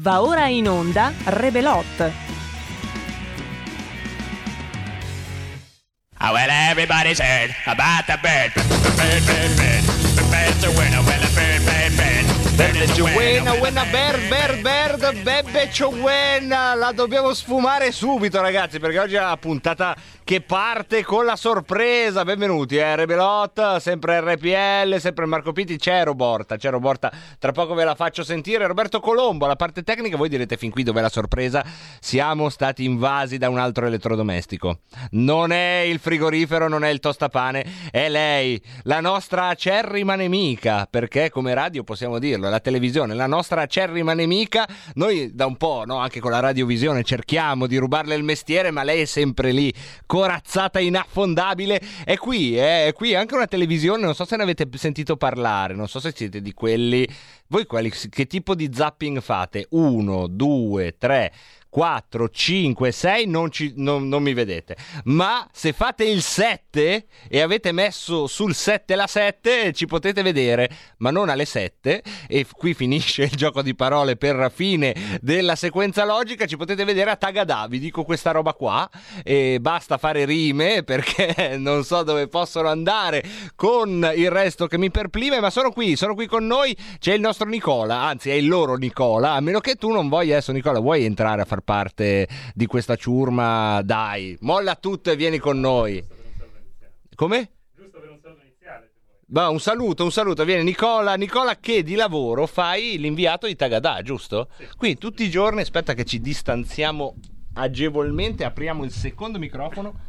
Va ora in onda Rebelot. Oh, well, everybody's heard about the bird. Bird, bird, bird. The bird's a winner. Well, a bird, bird, bird. Bird is a Buena, winner. buena, bird, bird, bird, bebbe buena, la dobbiamo sfumare subito ragazzi perché oggi è la puntata che parte con la sorpresa, benvenuti eh, Rebelot, sempre RPL, sempre Marco Pitti, c'è Roborta, c'è Roborta, tra poco ve la faccio sentire, Roberto Colombo, la parte tecnica, voi direte fin qui dov'è la sorpresa, siamo stati invasi da un altro elettrodomestico, non è il frigorifero, non è il tostapane, è lei, la nostra acerrima nemica, perché come radio possiamo dirlo, la televisione, la nostra acerrima nemica, noi da un po', no, anche con la radiovisione cerchiamo di rubarle il mestiere, ma lei è sempre lì, corazzata inaffondabile, è qui, eh, è qui anche una televisione, non so se ne avete sentito parlare, non so se siete di quelli, voi quelli, che tipo di zapping fate? Uno, due, tre... 4, 5, 6 non, ci- non- non mi vedete. Ma se fate il 7 e avete messo sul 7 la 7 ci potete vedere, ma non alle 7 e qui finisce il gioco di parole per la fine della sequenza logica, ci potete vedere a Tagadà, vi dico questa roba qua e basta fare rime perché non so dove possono andare con il resto che mi perplime, ma sono qui, sono qui con noi, c'è il nostro Nicola, anzi è il loro Nicola, a meno che tu non voglia adesso Nicola, vuoi entrare a far parte di questa ciurma? Dai, molla tutto e vieni con noi. Come? Ma un saluto, un saluto. Viene Nicola, Nicola che di lavoro fai l'inviato di Tagadà, giusto? Quindi tutti i giorni, aspetta che ci distanziamo agevolmente, apriamo il secondo microfono.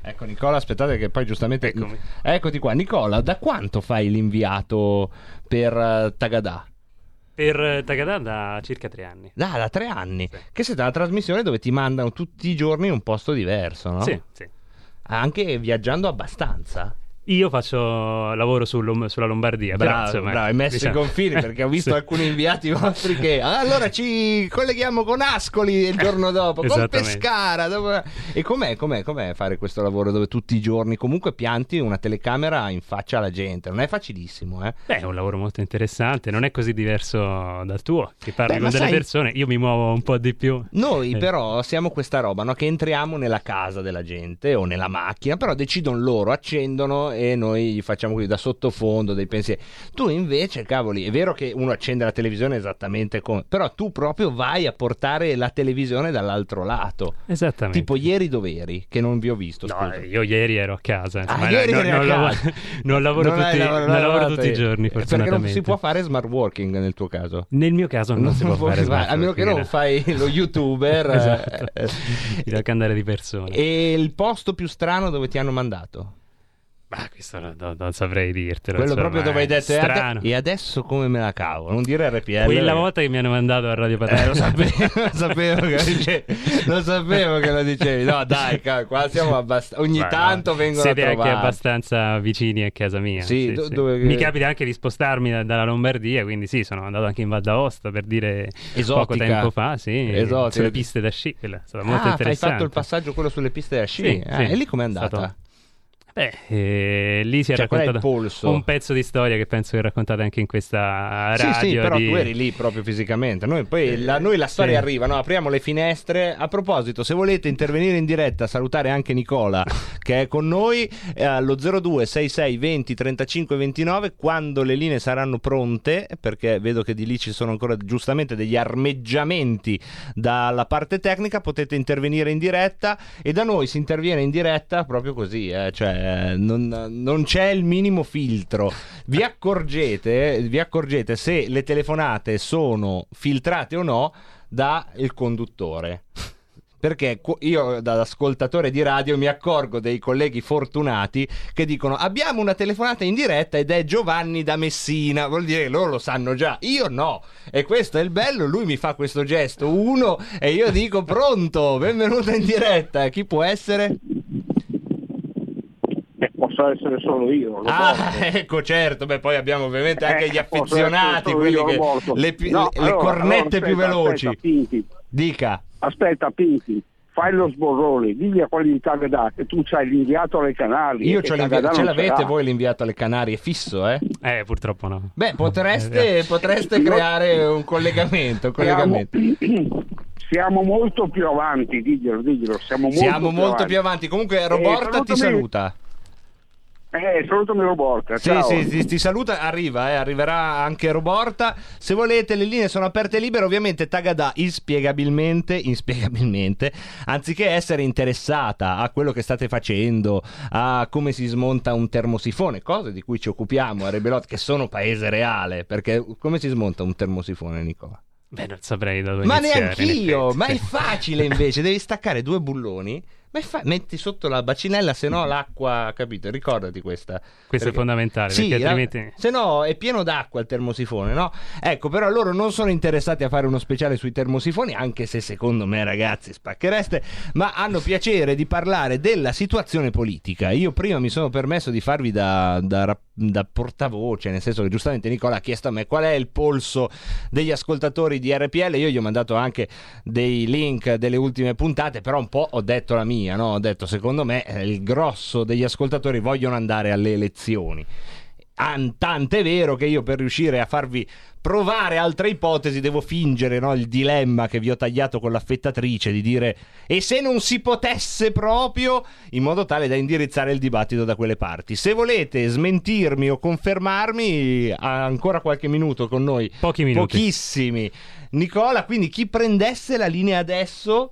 Ecco Nicola, aspettate che poi giustamente... Eccomi. Eccoti qua. Nicola, da quanto fai l'inviato per eh, Tagadà? Per eh, Tagadà da circa tre anni. Da, da tre anni. Che siete una trasmissione dove ti mandano tutti i giorni in un posto diverso, no? Sì, sì. Anche viaggiando abbastanza. Io faccio lavoro sul- sulla Lombardia. Bravo, bravo, hai messo diciamo- i confini perché ho visto Sì. alcuni inviati vostri che "Ah, allora ci colleghiamo con Ascoli il giorno dopo, con. Pescara. dopo-" E com'è, com'è, com'è fare questo lavoro dove tutti i giorni comunque pianti una telecamera in faccia alla gente? Non è facilissimo, eh? Beh, è un lavoro molto interessante, non è così diverso dal tuo, che parli Beh, con delle sai- persone, io mi muovo un po' di più. Noi Eh. però siamo questa roba, no? Che entriamo nella casa della gente o nella macchina, però decidono loro, accendono e noi gli facciamo qui da sottofondo dei pensieri. Tu invece, cavoli, è vero che uno accende la televisione esattamente come, però tu proprio vai a portare la televisione dall'altro lato. Esattamente. Tipo ieri dove eri? Che non vi ho visto, No, scusa. io ieri ero a casa. Ah, insomma, ieri non, eri a non lavoro, casa. non lavoro Non tutti, lavorato- non lavoro tutti i ieri. giorni, Perché non si può fare smart working nel tuo caso. Nel mio caso non, si può fare smart a meno che working, non no. fai lo youtuber. eh, Esatto. eh. Devo andare di persona. E il posto più strano dove ti hanno mandato? Ma questo non, non- saprei dirtelo. Quello insomma, proprio dove hai detto "E ade- strano. e adesso come me la cavo? Non dire RPL. Quella volta che mi hanno mandato a Radio Patria. Eh, lo sapevo, lo sapevo che lo dicevi. Lo sapevo che lo dicevi. No, dai, qua siamo abbastanza. Ogni Beh, tanto vengono Siete a anche trovare. abbastanza vicini a casa mia. Sì, do- dove- Mi capita anche di spostarmi da- dalla Lombardia, quindi sì, sono andato anche in Val d'Aosta per dire Esotica. poco tempo fa, sì, Esotica. sulle piste da sci, quella è stata molto Ah, hai interessante. fatto il passaggio quello sulle piste da sci. Sì, Ah, sì, e lì com'è andata? stato- Beh, eh, lì si è Cioè, è raccontato polso? un pezzo di storia che penso che raccontate anche in questa Sì, radio. sì, però di- tu eri lì proprio fisicamente. Noi, poi, la, noi la storia sì. arriva, no? apriamo le finestre. A proposito, se volete intervenire in diretta, salutare anche Nicola che è con noi eh, allo 02 66 20 35 29 quando le linee saranno pronte, perché vedo che di lì ci sono ancora giustamente degli armeggiamenti dalla parte tecnica, potete intervenire in diretta e da noi si interviene in diretta proprio così, eh, cioè non, non c'è il minimo filtro. Vi accorgete, vi accorgete se le telefonate sono filtrate o no da il conduttore. Perché io da ascoltatore di radio mi accorgo dei colleghi fortunati che dicono abbiamo una telefonata in diretta ed è Giovanni da Messina, vuol dire che loro lo sanno già, io no. E questo è il bello, lui mi fa questo gesto, uno, e io dico pronto, benvenuto in diretta, chi può essere? Eh, posso essere solo io. lo Ah, posso. ecco, certo. Beh, poi abbiamo ovviamente anche Eh, gli affezionati, quelli io, che le, pi- No, le- allora, cornette allora, più aspetta, veloci. Aspetta, Pinti. Dica. Aspetta, Pinti. fai lo sborrone, digli a quelli di Tagada che tu c'hai l'inviato alle Canarie. Io ce, ce l'avete l'ha. voi l'inviato alle Canarie fisso, eh? Eh, purtroppo no. Beh, potreste, potreste creare un collegamento. un Siamo, collegamento. siamo molto più avanti, diglielo, diglielo. Siamo molto, Siamo più, molto avanti. più avanti. Comunque, Roborta ti salutami. saluta. Eh, salutami Roborta, Sì, ciao. sì, ti, ti saluta, arriva, eh, arriverà anche Roborta. Se volete, le linee sono aperte e libere. Ovviamente Tagada inspiegabilmente, inspiegabilmente, anziché essere interessata a quello che state facendo, a come si smonta un termosifone, cose di cui ci occupiamo a Rebelot, che sono paese reale. Perché come si smonta un termosifone, Nicola? Beh, non saprei da dove Ma iniziare, neanch'io, in ma è facile invece, devi staccare due bulloni, ma fa- metti sotto la bacinella, se no l'acqua, capito? Ricordati questa. Questo è fondamentale, Sì, perché la- altrimenti- se no è pieno d'acqua il termosifone, no? Ecco, però loro non sono interessati a fare uno speciale sui termosifoni, anche se secondo me, ragazzi, spacchereste, ma hanno piacere di parlare della situazione politica. Io prima mi sono permesso di farvi da, da da portavoce, nel senso che giustamente Nicola ha chiesto a me qual è il polso degli ascoltatori di RPL, io gli ho mandato anche dei link delle ultime puntate, però un po' ho detto la mia, no? Ho detto secondo me eh, il grosso degli ascoltatori vogliono andare alle elezioni. An- Tant'è vero che io per riuscire a farvi provare altre ipotesi devo fingere no, il dilemma che vi ho tagliato con l'affettatrice di dire e se non si potesse proprio in modo tale da indirizzare il dibattito da quelle parti. Se volete smentirmi o confermarmi, ancora qualche minuto con noi. Pochi minuti. Pochissimi. Nicola, quindi chi prendesse la linea adesso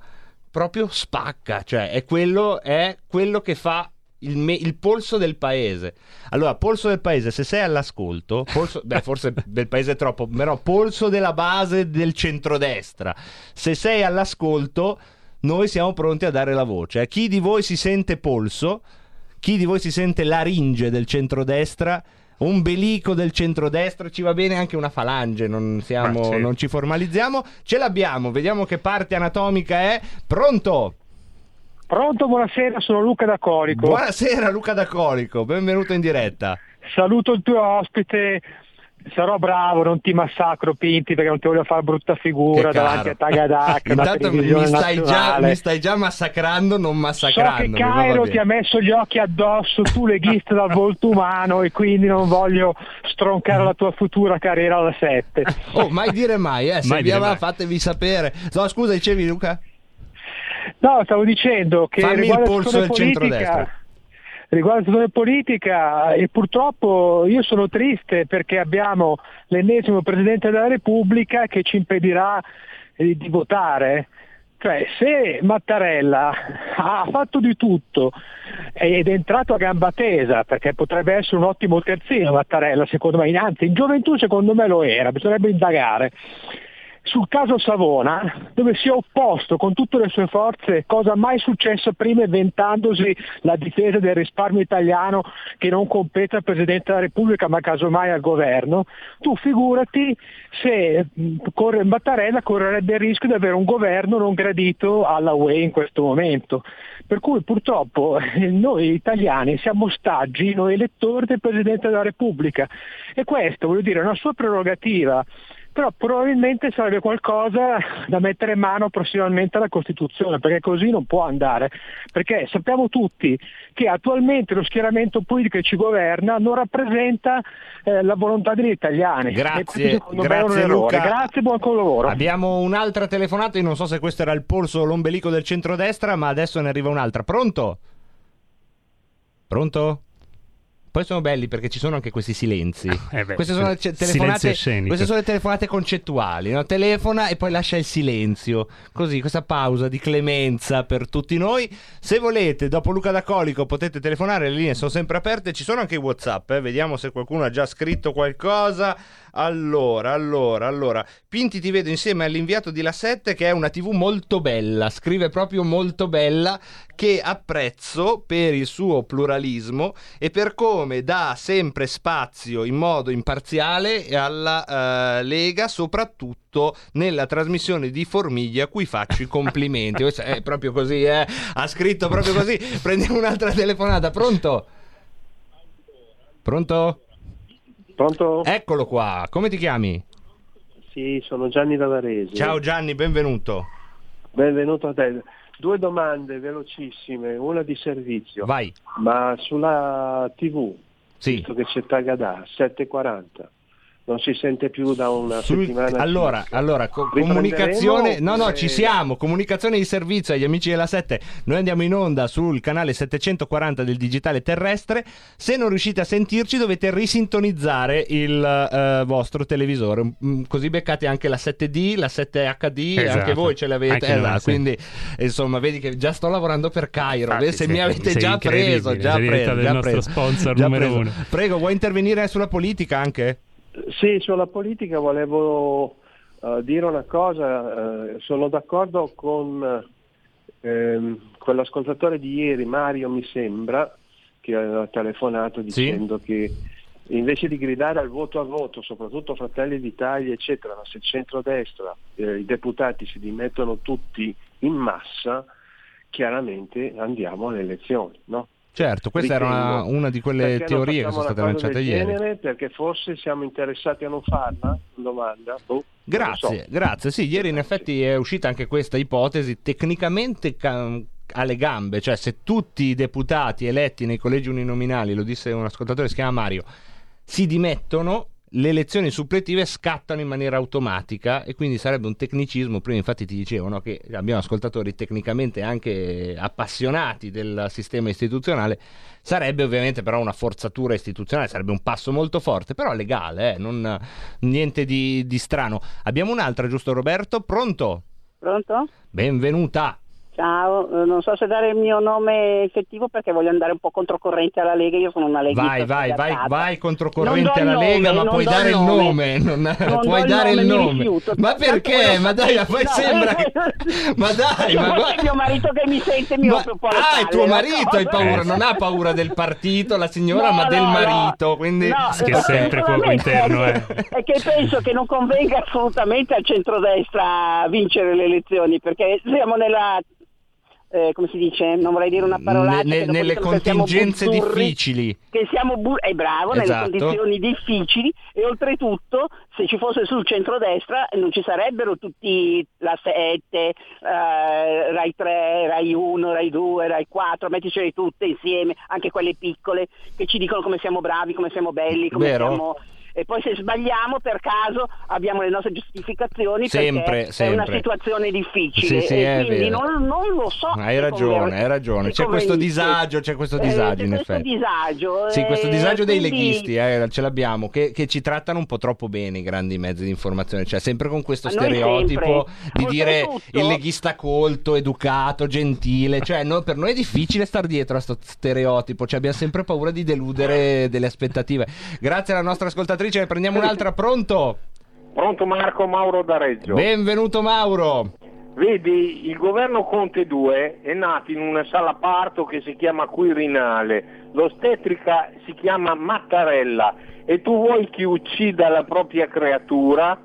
proprio spacca, cioè è quello, è quello che fa il, me- il polso del paese. Allora, polso del paese, se sei all'ascolto, polso, beh, forse del paese è troppo, però polso della base del centrodestra. Se sei all'ascolto, noi siamo pronti a dare la voce. Chi di voi si sente polso? Chi di voi si sente laringe del centrodestra? Ombelico del centrodestra, ci va bene anche una falange, non, siamo- Ma sì. non ci formalizziamo. Ce l'abbiamo, vediamo che parte anatomica è. Pronto? Pronto, buonasera, sono Luca da Colico. Buonasera Luca da Colico, benvenuto in diretta. Saluto il tuo ospite. Sarò bravo, non ti massacro Pinti perché non ti voglio fare brutta figura davanti a Tagadac, una Intanto mi televisione stai, già, nazionale. mi stai già massacrando, non So massacrando. che Cairo ti ha messo gli occhi addosso, tu leghista dal volto umano e quindi non voglio stroncare la tua futura carriera alla 7. Oh, mai dire mai, eh. Se Mai vi dire va, mai. fatevi sapere. No, scusa, dicevi Luca? No, stavo dicendo che Fammi il polso del centrodestra. Riguardo alla situazione politica, e purtroppo io sono triste perché abbiamo l'ennesimo Presidente della Repubblica che ci impedirà eh, di votare. Cioè, se Mattarella ha fatto di tutto ed è entrato a gamba tesa, perché potrebbe essere un ottimo terzino Mattarella, secondo me, anzi in gioventù secondo me lo era, bisognerebbe indagare sul caso Savona, dove si è opposto con tutte le sue forze, cosa mai successa prima inventandosi la difesa del risparmio italiano che non compete al Presidente della Repubblica ma casomai al governo, tu figurati se corre, Mattarella correrebbe il rischio di avere un governo non gradito alla UE in questo momento. Per cui purtroppo eh, noi italiani siamo ostaggi, noi elettori del Presidente della Repubblica e questo voglio dire è una sua prerogativa però probabilmente sarebbe qualcosa da mettere in mano prossimamente alla Costituzione, perché così non può andare, perché sappiamo tutti che attualmente lo schieramento politico che ci governa non rappresenta eh, la volontà degli italiani. Grazie, grazie. Luca. Grazie, buon lavoro. Abbiamo un'altra telefonata, io non so se questo era il polso o l'ombelico del centrodestra, ma adesso ne arriva un'altra. Pronto? Pronto? Poi sono belli perché ci sono anche questi silenzi. Eh beh, queste, sono le ce- silenzio telefonate, queste sono le telefonate concettuali. no? Telefona e poi lascia il silenzio. Così, questa pausa di clemenza per tutti noi. Se volete, dopo Luca da Colico, potete telefonare. Le linee sono sempre aperte. Ci sono anche i WhatsApp. eh. Vediamo se qualcuno ha già scritto qualcosa. Allora, allora, allora. Pinti ti vedo insieme all'inviato di La 7 che è una TV molto bella. Scrive proprio molto bella. Che apprezzo per il suo pluralismo e per come dà sempre spazio in modo imparziale alla eh, Lega, soprattutto nella trasmissione di Formiglia, a cui faccio i complimenti. È proprio così, eh? Ha scritto proprio così. Prendiamo un'altra telefonata. Pronto? Pronto? Pronto? Eccolo qua. Come ti chiami? Sì, sono Gianni da Varese. Ciao Gianni, benvenuto. Benvenuto a te. due domande velocissime, una di servizio. Vai. Ma sulla TV, Sì. visto che c'è Tagadà, 7.40, non si sente più da una Sul- settimana. allora, allora co- comunicazione, no, no, ci siamo. Comunicazione di servizio agli amici della 7. Noi andiamo in onda sul canale 740 del digitale terrestre. Se non riuscite a sentirci, dovete risintonizzare il eh, vostro televisore. Mm, Così beccate anche la 7D, la 7HD, Esatto. anche voi ce l'avete. Noi, Esatto, sì. Quindi, insomma, vedi che già sto lavorando per Cairo. Infatti, Vedi, se sì, mi avete sei già preso, già sei preso, già nostro preso, sponsor già numero preso. uno. Prego, vuoi intervenire sulla politica anche? Sì, sulla politica volevo eh, dire una cosa, eh, sono d'accordo con ehm, quell'ascoltatore di ieri, Mario mi sembra, che ha telefonato dicendo che invece di gridare al voto a voto, soprattutto Fratelli d'Italia, eccetera, ma se il centrodestra, eh, i deputati si dimettono tutti in massa, chiaramente andiamo alle elezioni, no? Certo, questa era una, Ritengo. una di quelle Perché teorie che sono state lanciate ieri. Perché forse siamo interessati a non farla? Domanda? Boh, Grazie, so. grazie. Sì, ieri in effetti è uscita anche questa ipotesi tecnicamente ca- alle gambe, cioè se tutti i deputati eletti nei collegi uninominali, lo disse un ascoltatore si chiama Mario, si dimettono, le elezioni suppletive scattano in maniera automatica e quindi sarebbe un tecnicismo, prima infatti ti dicevo no, che abbiamo ascoltatori tecnicamente anche appassionati del sistema istituzionale, sarebbe ovviamente però una forzatura istituzionale, sarebbe un passo molto forte, però legale, eh, non, niente di, di strano. Abbiamo un'altra, giusto Roberto? Pronto? Pronto? Benvenuta. Ciao, eh, non so se dare il mio nome effettivo perché voglio andare un po' controcorrente alla Lega, io sono una leghista Vai, vai, vai, vai controcorrente alla nome, Lega, ma puoi dare il nome. nome, non- Non puoi dare il nome. rifiuto. Ma perché? Ma dai, ma poi No, sembra che... Ma dai, ma guarda... mio marito che mi sente mi Ma- rompe un po' ah, palle, è tuo marito, hai paura, non ha paura del partito, la signora, No, ma del no, no. marito, quindi... No, Che eh, sempre fuoco interno, è eh. che- È che penso che non convenga assolutamente al centrodestra vincere le elezioni, perché siamo nella... eh, come si dice? Non vorrei dire una parolaccia. Ne- che nelle che contingenze buzzurri, difficili. Che siamo bu- è bravo, Esatto. nelle condizioni difficili e oltretutto se ci fosse sul centrodestra non ci sarebbero tutti la 7, eh, Rai 3, Rai 1, Rai 2, Rai 4, metticele tutte insieme, anche quelle piccole che ci dicono come siamo bravi, come siamo belli, come Vero. siamo... E poi se sbagliamo per caso abbiamo le nostre giustificazioni Sempre, perché è sempre. una situazione difficile Sì, sì, quindi non, non lo so. Hai ragione, hai ragione. C'è questo disagio, c'è questo Eh, disagio c'è in questo effetti. disagio. Sì, questo eh, disagio dei quindi- leghisti, eh, ce l'abbiamo, che, che ci trattano un po' troppo bene i grandi mezzi di informazione, cioè sempre con questo stereotipo sempre. di dire il leghista colto, educato, gentile, cioè no- per noi è difficile star dietro a questo stereotipo, cioè abbiamo sempre paura di deludere delle aspettative. Grazie alla nostra ascoltatrice, ne prendiamo un'altra, pronto? Pronto Marco Mauro da Reggio. Benvenuto Mauro. Vedi, il governo Conte 2 è nato in una sala parto che si chiama Quirinale, l'ostetrica si chiama Mattarella e tu vuoi che uccida la propria creatura?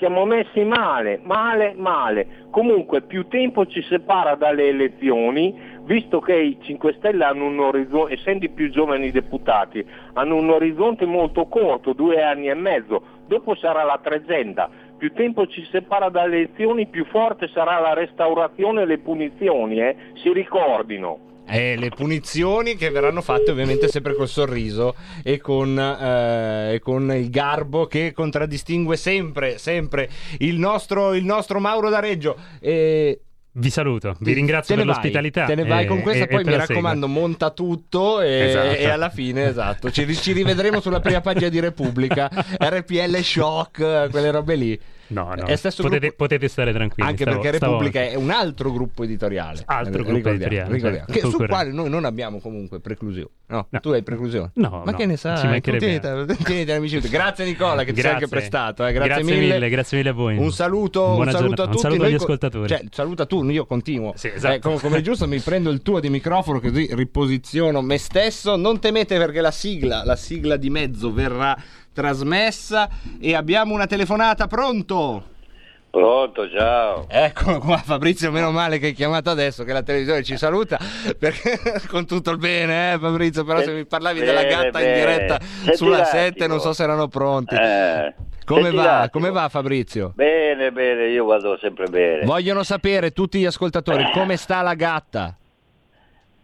Siamo messi male, male, male. Comunque più tempo ci separa dalle elezioni, visto che i 5 Stelle hanno un orizzonte, essendo i più giovani deputati, hanno un orizzonte molto corto, due anni e mezzo, dopo sarà la tregenda. Più tempo ci separa dalle elezioni, più forte sarà la restaurazione e le punizioni, eh? si ricordino. Eh, le punizioni che verranno fatte ovviamente sempre col sorriso e con, eh, con il garbo che contraddistingue sempre, sempre il nostro, il nostro Mauro da Reggio. E Vi saluto, vi ringrazio per vai, l'ospitalità. Te ne vai e- con questa, e- poi e mi raccomando, monta tutto e, Esatto. e alla fine, esatto, ci, ci rivedremo sulla prima pagina di Repubblica, RPL Shock, quelle robe lì. No, no, potete, gruppo- potete stare tranquilli. Anche stavo- perché stavo- Repubblica è un altro gruppo editoriale. Altro Eh, gruppo editoriale, ricordiamo. certo, Che- sul concorrente. quale noi non abbiamo comunque preclusione. No, No. tu hai preclusione. No, Ma no, che ne sai? Tieniti, all'amicizia. Grazie Nicola che ti sei anche Grazie. prestato. eh, Grazie, mille. grazie mille a voi. Un saluto, un saluto a Un tutti. saluto Noi agli co- ascoltatori. Cioè, saluta tu, io continuo. Sì, esatto. Eh, come, come è giusto, mi prendo il tuo di microfono così riposiziono me stesso. Non temete perché la sigla, la sigla di mezzo verrà trasmessa e abbiamo una telefonata. Pronto? Pronto, ciao. Eccolo qua Fabrizio, meno male che hai chiamato adesso che la televisione ci saluta perché con tutto il bene, eh Fabrizio, però se mi parlavi della Bene, gatta in bene. diretta Senti sulla un 7 attimo. non so se erano pronti. Eh, Come va? Come va Fabrizio? Bene, bene, io vado sempre bene. Vogliono sapere tutti gli ascoltatori come sta la gatta.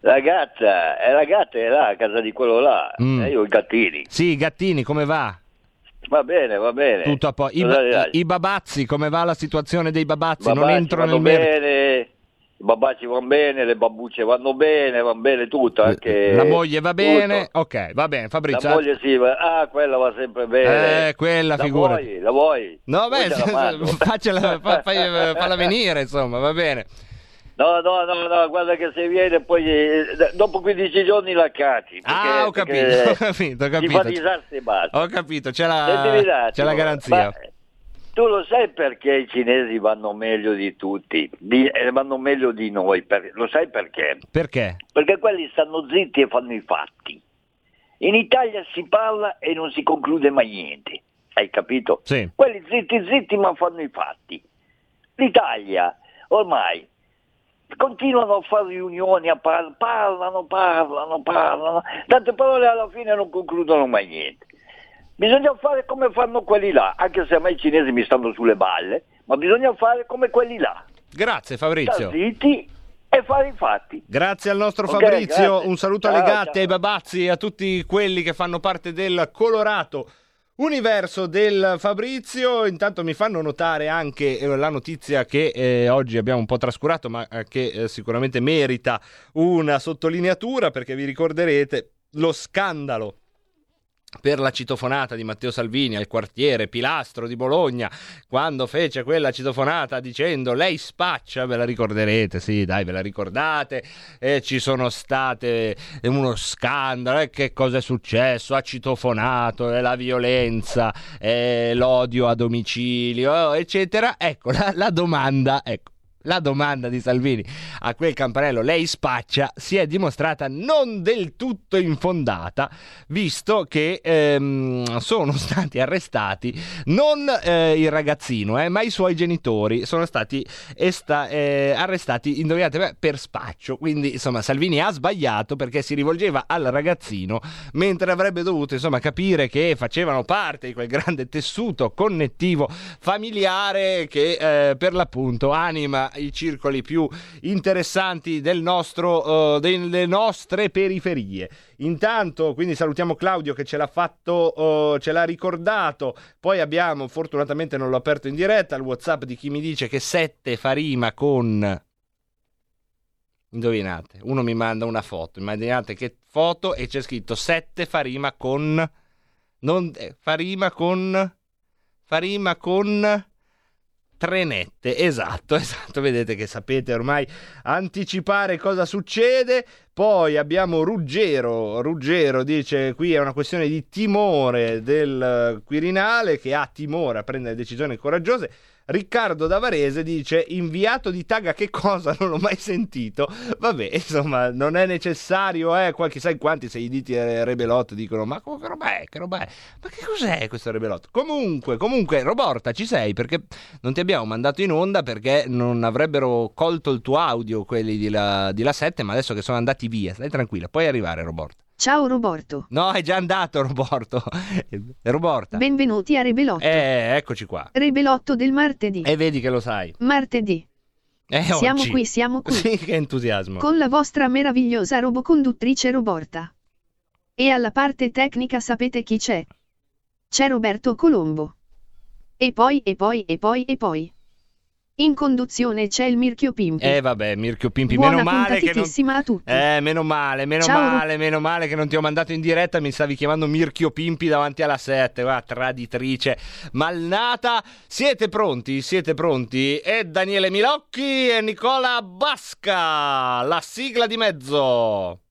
La gatta, eh, la gatta è là, a casa di quello là. Mm. Eh, io i gattini. Sì, i gattini, come va? Va bene, va bene. Tutto a po'. I, ba- i babazzi, come va la situazione dei babazzi? non Babacci entro vanno nel merito. bene, i babacci vanno bene, le babbucce vanno bene, vanno bene tutto. Anche La moglie va bene? tutto. Ok, va bene, Fabrizio. La moglie sì, va- ah, quella va sempre bene. Eh, quella la vuoi? La vuoi? No, beh, faccela, fa- fai- falla venire, insomma, va bene. No, no, no, no, guarda che se viene poi eh, dopo 15 giorni la cacci. perché- Ah, ho capito, ho capito, ho capito. fa disastri basta. Ho capito, c'è la, c'è la garanzia. ma tu lo sai perché i cinesi vanno meglio di tutti? Di- eh, vanno meglio di noi, per- lo sai perché? Perché? Perché quelli stanno zitti e fanno i fatti. In Italia si parla e non si conclude mai niente, hai capito? Sì. Quelli zitti zitti ma fanno i fatti. L'Italia ormai continuano a fare riunioni, a par- parlano, parlano, parlano, tante parole alla fine non concludono mai niente. Bisogna fare come fanno quelli là, anche se a me i cinesi mi stanno sulle balle, ma bisogna fare come quelli là. Grazie Fabrizio. zitti e fare i fatti. Grazie al nostro Ok, Fabrizio, grazie. un saluto Ciao, alle gatte, ciao. ai babazzi e a tutti quelli che fanno parte del colorato universo del Fabrizio. Intanto mi fanno notare anche eh, la notizia che eh, oggi abbiamo un po' trascurato, ma eh, che eh, sicuramente merita una sottolineatura perché vi ricorderete lo scandalo per la citofonata di Matteo Salvini al quartiere Pilastro di Bologna, quando fece quella citofonata dicendo lei spaccia, ve la ricorderete, sì dai ve la ricordate, e ci sono state eh, uno scandalo, e che cosa è successo, ha citofonato, e la violenza, e l'odio a domicilio, eccetera, ecco la, la domanda, ecco. La domanda di Salvini a quel campanello lei spaccia si è dimostrata non del tutto infondata, visto che ehm, sono stati arrestati non eh, il ragazzino, eh, ma i suoi genitori sono stati esta- eh, arrestati, indovinate, beh, per spaccio. Quindi, insomma, Salvini ha sbagliato perché si rivolgeva al ragazzino, mentre avrebbe dovuto, insomma, capire che facevano parte di quel grande tessuto connettivo familiare che eh, per l'appunto anima i circoli più interessanti del nostro, eh, delle nostre periferie. Intanto, quindi salutiamo Claudio che ce l'ha fatto, eh, ce l'ha ricordato. Poi abbiamo, fortunatamente non l'ho aperto in diretta, il WhatsApp di chi mi dice che 7 fa rima con. Indovinate, uno mi manda una foto, immaginate che foto e c'è scritto 7 fa rima con. Non, eh, fa rima con. Fa rima con. Trenette, esatto, esatto, vedete che sapete ormai anticipare cosa succede. Poi abbiamo Ruggero, Ruggero dice qui è una questione di timore del eh, Quirinale che ha timore a prendere decisioni coraggiose. Riccardo Davarese dice inviato di Taga che cosa non l'ho mai sentito. Vabbè, insomma, non è necessario, eh, qua chissà in quanti se gli diti eh, Rebelot dicono "Ma che roba è? Che roba è? Ma che cos'è questo Rebelot?". Comunque, comunque Roborta, ci sei perché non ti abbiamo mandato in onda perché non avrebbero colto il tuo audio quelli di la, di la 7, ma adesso che sono andati via, stai tranquilla, puoi arrivare Roborta. Ciao Roborto. No, è già andato Roborto. Roborta. Benvenuti a Rebelotto. Eh, eccoci qua. Rebelotto del martedì. E vedi che lo sai. Martedì. Eh, Siamo oggi. qui, siamo qui. Sì, che entusiasmo. Con la vostra meravigliosa roboconduttrice Roborta. E alla parte tecnica sapete chi c'è? C'è Roberto Colombo. E poi, e poi, e poi, e poi. In conduzione c'è il Mirchio Pimpi. Eh vabbè, Mirchio Pimpi, Buona meno male che non... a tutti. Eh, meno male, meno Ciao, male, meno male che non ti ho mandato in diretta, mi stavi chiamando Mirchio Pimpi davanti alla 7, guarda, traditrice malnata. Siete pronti? Siete pronti? E Daniele Milocchi e Nicola Basca, la sigla di mezzo.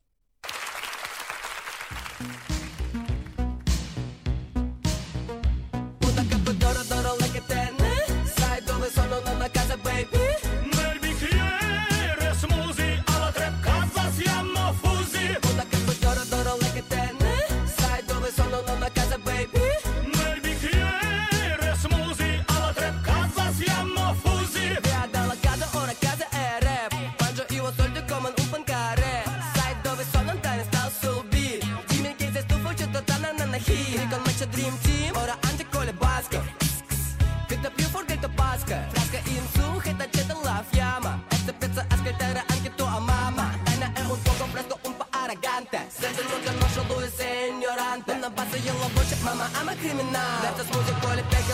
Ed accende la fiamma E se pensa a ascoltare anche tua mamma Dana è un fuoco fresco un po' arrogante Se tu non conosci lui sei ignorante Non abbassa io la voce, mamma I'm a criminal Detta scusi quale perché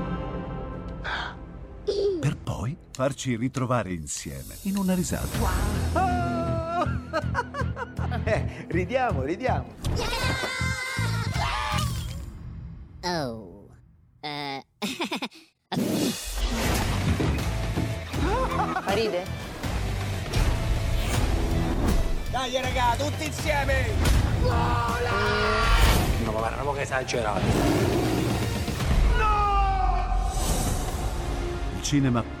Poi farci ritrovare insieme in una risata. Eh, ridiamo, ridiamo. Oh. Eh. Ride? Dai raga, tutti insieme! No, ma guarda, ma che esagerato. Il cinema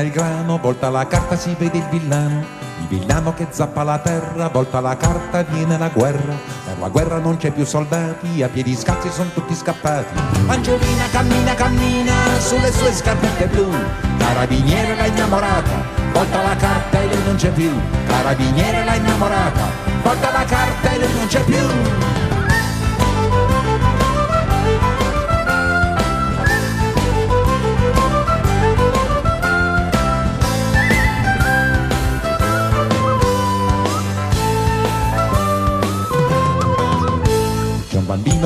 Il grano, volta la carta si vede il villano. Il villano che zappa la terra, volta la carta viene la guerra. Per la guerra non c'è più soldati, a piedi scalzi sono tutti scappati. Angiolina cammina, cammina sulle sue scarpette blu. Carabiniere l'ha innamorata, volta la carta e lui non c'è più. Carabiniere l'ha innamorata, volta la carta e lui non c'è più.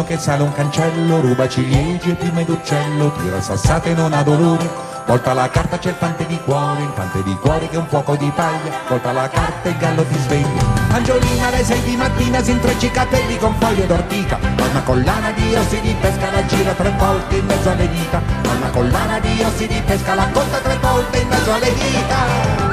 Che sale un cancello, ruba ciliegie piume d'uccello, tira sassate non ha dolore. Volta la carta c'è il fante di cuore, il fante di cuore che è un fuoco di paglia, volta la carta e il gallo ti sveglia. Angiolina alle sei di mattina si intreccia i capelli con foglie d'ortica, ha una collana di ossi di pesca la gira tre volte in mezzo alle dita, ha una collana di ossi di pesca la conta tre volte in mezzo alle dita.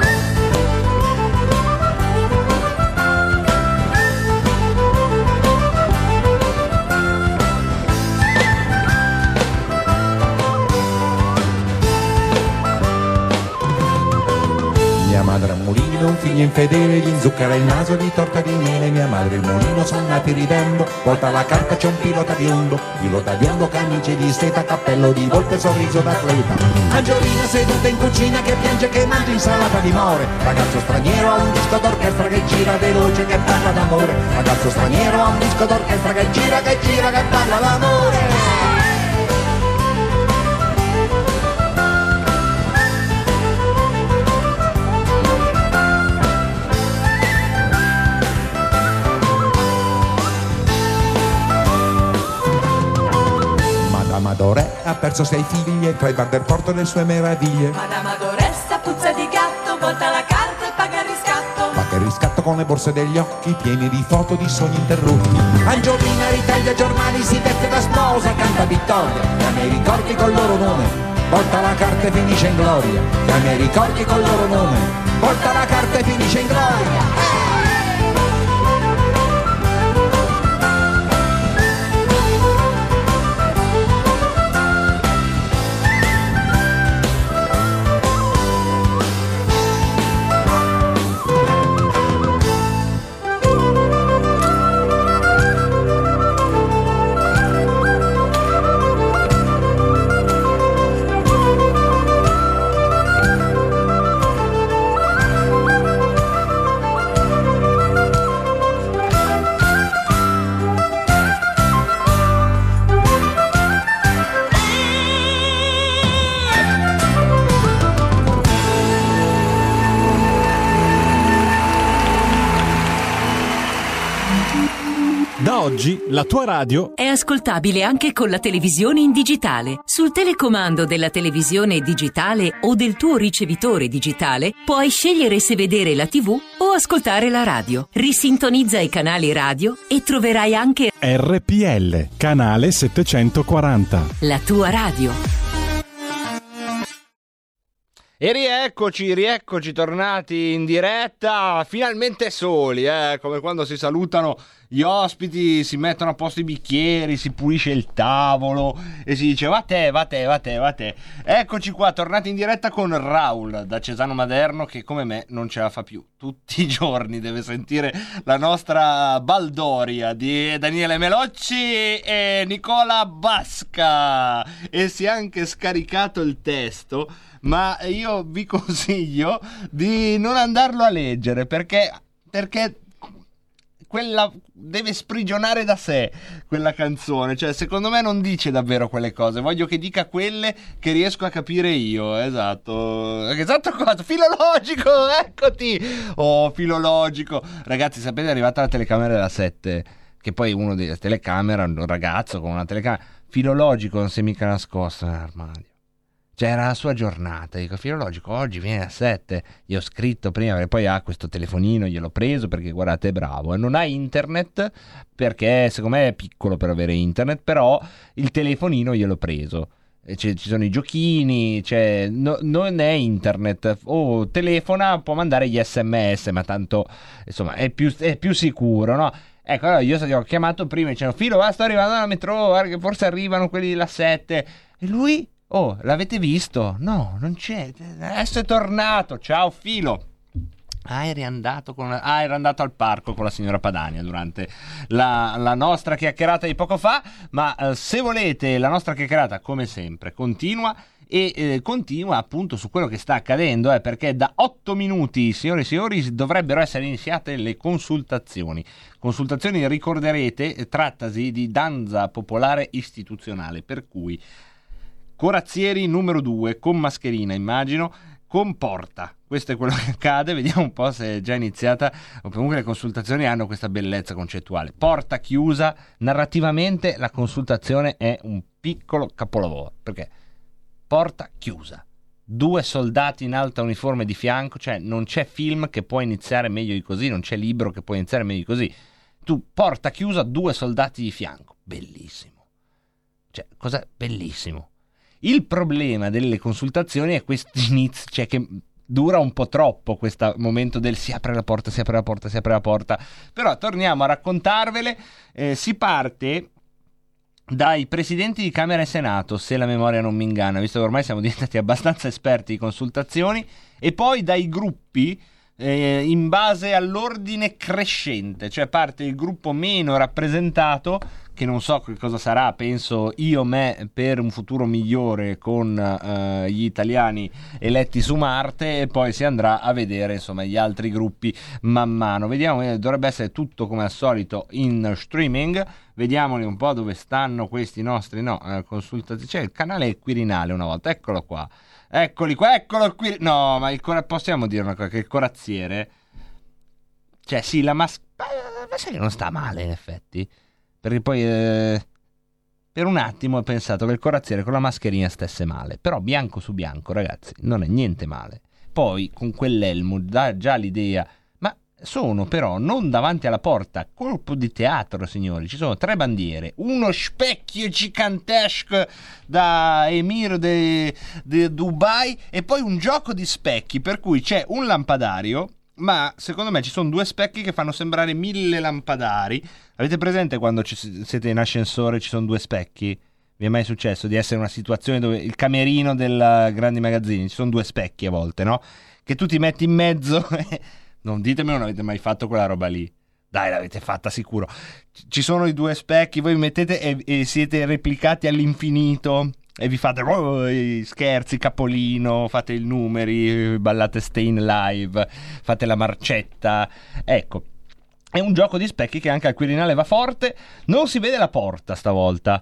Figlio infedele, gli inzucchera il naso di torta di mele. Mia madre il mulino sono nati ridendo, volta la carta c'è un pilota biondo, pilota biondo, camicie di seta, cappello di volpe, sorriso d'atleta. Angiolina seduta in cucina che piange che mangia insalata di more. Ragazzo straniero ha un disco d'orchestra che gira veloce, che parla d'amore. Ragazzo straniero ha un disco d'orchestra che gira, che gira, che parla d'amore. Perso sei figlie tra i bar del porto e le sue meraviglie. Madame Adoressa, puzza di gatto, volta la carta e paga il riscatto. Ma che riscatto con le borse degli occhi pieni di foto di sogni interrotti. Angiolina ritaglia giornali, si veste da sposa, canta vittoria. Ai miei ricordi col loro nome. Volta la carta e finisce in gloria. Ai miei ricordi col loro nome. Volta la carta e finisce in gloria. Da la tua radio È ascoltabile anche con la televisione in digitale. Sul telecomando della televisione digitale o del tuo ricevitore digitale puoi scegliere se vedere la TV o ascoltare la radio. Risintonizza i canali radio e troverai anche RPL, canale 740. la tua radio. E rieccoci, rieccoci tornati in diretta, finalmente soli, eh, come quando si salutano gli ospiti, si mettono a posto i bicchieri, si pulisce il tavolo e si dice va te, va te, va te, va te. Eccoci qua, tornati in diretta con Raul da Cesano Maderno che come me non ce la fa più. Tutti i giorni deve sentire la nostra baldoria di Daniele Melocci e Nicola Basca e si è anche scaricato il testo ma io vi consiglio di non andarlo a leggere perché, perché quella deve sprigionare da sé quella canzone. Cioè, secondo me non dice davvero quelle cose. Voglio che dica quelle che riesco a capire io. Esatto. Esatto cosa? Filologico, eccoti. Oh, filologico. Ragazzi, sapete, è arrivata la telecamera della 7. Che poi uno della telecamera, un ragazzo con una telecamera. Filologico non si è mica nascosto nell'armadio. Cioè era la sua giornata, dico filologico oggi viene a 7, gli ho scritto prima perché poi ha questo telefonino, gliel'ho preso perché guardate è bravo, non ha internet perché secondo me è piccolo per avere internet, però il telefonino gliel'ho preso. C'è- ci sono i giochini, no- non è internet, o telefona, può mandare gli sms, ma tanto insomma è più, è più sicuro, no? Ecco, allora io ti ho chiamato prima e dicevo, Filo, va, sto arrivando alla metro, guarda che forse arrivano quelli della 7. E lui, oh, l'avete visto? No, non c'è, adesso è tornato, ciao Filo. Ah, eri andato, con ah, era andato al parco con la signora Padania durante la, la nostra chiacchierata di poco fa, ma eh, se volete la nostra chiacchierata come sempre continua e eh, continua appunto su quello che sta accadendo, eh, perché da 8 minuti, signore e signori, dovrebbero essere iniziate le consultazioni. Consultazioni, ricorderete, eh, trattasi di danza popolare istituzionale, per cui Corazzieri numero 2 con mascherina, immagino. comporta. Questo è quello che accade, vediamo un po' se è già iniziata o comunque le consultazioni hanno questa bellezza concettuale. Porta chiusa, narrativamente la consultazione è un piccolo capolavoro, perché porta chiusa. Due soldati in alta uniforme di fianco, cioè non c'è film che può iniziare meglio di così, non c'è libro che può iniziare meglio di così. Tu porta chiusa, due soldati di fianco, bellissimo. Cioè, cos'è? Bellissimo. Il problema delle consultazioni è questo inizio, cioè che dura un po' troppo questo momento del si apre la porta, si apre la porta, si apre la porta. Però torniamo a raccontarvele. Eh, si parte dai presidenti di Camera e Senato, se la memoria non mi inganna, visto che ormai siamo diventati abbastanza esperti di consultazioni, e poi dai gruppi eh, in base all'ordine crescente, cioè parte il gruppo meno rappresentato, che non so che cosa sarà, penso io me per un futuro migliore con eh, gli italiani eletti su Marte e poi si andrà a vedere insomma gli altri gruppi man mano. Vediamo, eh, dovrebbe essere tutto come al solito in streaming. Vediamoli un po' dove stanno questi nostri no, eh, consultazioni. C'è il canale Quirinale una volta, eccolo qua. Eccoli qua, eccolo qui. No, ma il cora- possiamo dire una cosa, che il corazziere... Cioè sì, la maschera... Ma sai che non sta male in effetti? Perché poi... eh, Per un attimo ho pensato che il corazziere con la mascherina stesse male. Però bianco su bianco, ragazzi, non è niente male. Poi con quell'elmo dà già l'idea... Ma sono però non davanti alla porta, colpo di teatro, signori. Ci sono tre bandiere, uno specchio gigantesco da Emir di Dubai e poi un gioco di specchi per cui c'è un lampadario. Ma secondo me ci sono due specchi che fanno sembrare mille lampadari. Avete presente quando ci- siete in ascensore e ci sono due specchi? Vi è mai successo di essere in una situazione dove il camerino del grandi magazzini ci sono due specchi a volte, no? Che tu ti metti in mezzo. non ditemi non avete mai fatto quella roba lì. Dai, l'avete fatta sicuro. Ci sono i due specchi, voi vi mettete e, e siete replicati all'infinito. E vi fate oh, scherzi, capolino, fate i numeri, ballate Stay in Live, fate la marcetta. Ecco, è un gioco di specchi che anche al Quirinale va forte. Non si vede la porta stavolta.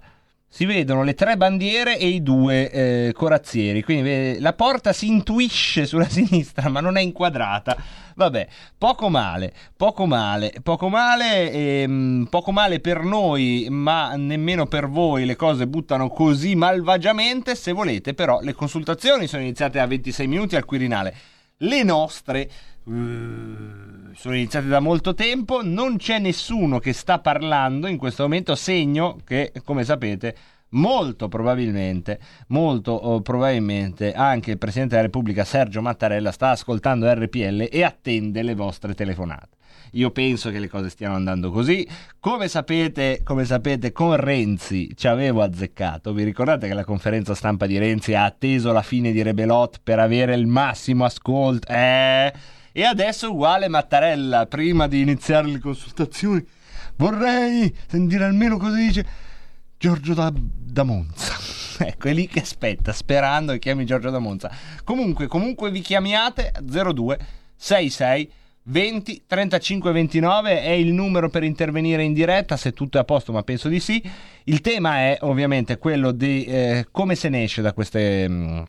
Si vedono le tre bandiere e i due eh, corazzieri. Quindi la porta si intuisce sulla sinistra, ma non è inquadrata. Vabbè, poco male, poco male, poco male, ehm, poco male per noi, ma nemmeno per voi. Le cose buttano così malvagiamente. Se volete, però, le consultazioni sono iniziate a 26 minuti al Quirinale. Le nostre sono iniziate da molto tempo, non c'è nessuno che sta parlando in questo momento, segno che, come sapete, molto probabilmente, molto oh, probabilmente anche il Presidente della Repubblica Sergio Mattarella sta ascoltando RPL e attende le vostre telefonate. Io penso che le cose stiano andando così. Come sapete, come sapete, con Renzi ci avevo azzeccato. Vi ricordate che la conferenza stampa di Renzi ha atteso la fine di Rebelot per avere il massimo ascolto? Eh? E adesso uguale Mattarella, prima di iniziare le consultazioni, vorrei sentire almeno cosa dice Giorgio da, da Monza. Ecco, è lì che aspetta, sperando che chiami Giorgio da Monza. Comunque, comunque vi chiamiate 02 66 20 35 29 è il numero per intervenire in diretta se tutto è a posto, ma penso di sì. Il tema è ovviamente quello di eh, come se ne esce da queste mm,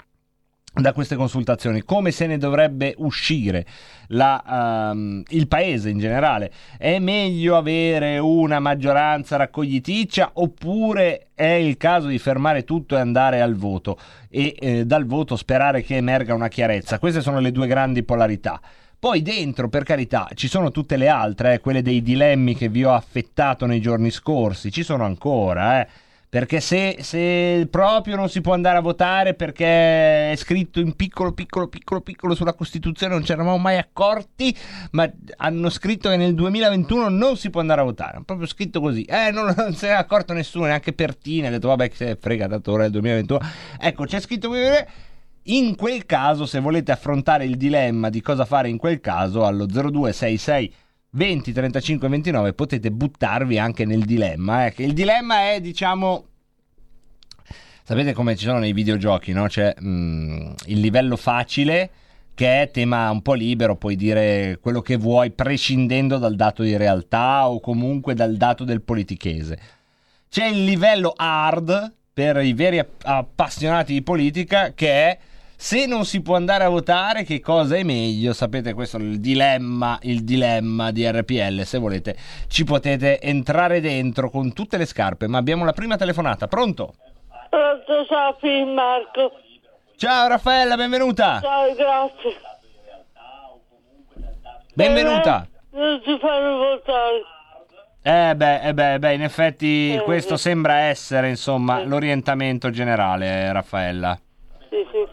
da queste consultazioni, come se ne dovrebbe uscire la, ehm, il paese in generale. È meglio avere una maggioranza raccogliticcia oppure è il caso di fermare tutto e andare al voto e eh, dal voto sperare che emerga una chiarezza? Queste sono le due grandi polarità. Poi dentro, per carità, ci sono tutte le altre, eh, quelle dei dilemmi che vi ho affettato nei giorni scorsi, ci sono ancora, eh. Perché se, se proprio non si può andare a votare perché è scritto in piccolo, piccolo, piccolo, piccolo sulla Costituzione, non ci eravamo mai accorti, ma hanno scritto che nel 2021 non si può andare a votare. Hanno proprio scritto così. Eh, non, non se ne è accorto nessuno, neanche Pertini. Ha detto, vabbè, che se frega, dato ora è il 2021. Ecco, c'è scritto qui. In quel caso, se volete affrontare il dilemma di cosa fare in quel caso, allo 0266 20 35 29 potete buttarvi anche nel dilemma. eh, il dilemma è, diciamo, sapete come ci sono nei videogiochi, no? C'è mm, il livello facile che è tema un po' libero, puoi dire quello che vuoi prescindendo dal dato di realtà o comunque dal dato del politichese. C'è il livello hard per i veri app- appassionati di politica che è Se non si può andare a votare, che cosa è meglio? Sapete, questo è il dilemma, il dilemma di RPL. Se volete, ci potete entrare dentro con tutte le scarpe. Ma abbiamo la prima telefonata. Pronto? Pronto, ciao Marco. Ciao Raffaella, benvenuta. Ciao, grazie. Benvenuta. Eh, non ci fanno votare. Eh beh, eh beh, beh, in effetti Eh, questo sembra essere, insomma, l'orientamento generale, Raffaella. Sì, sì.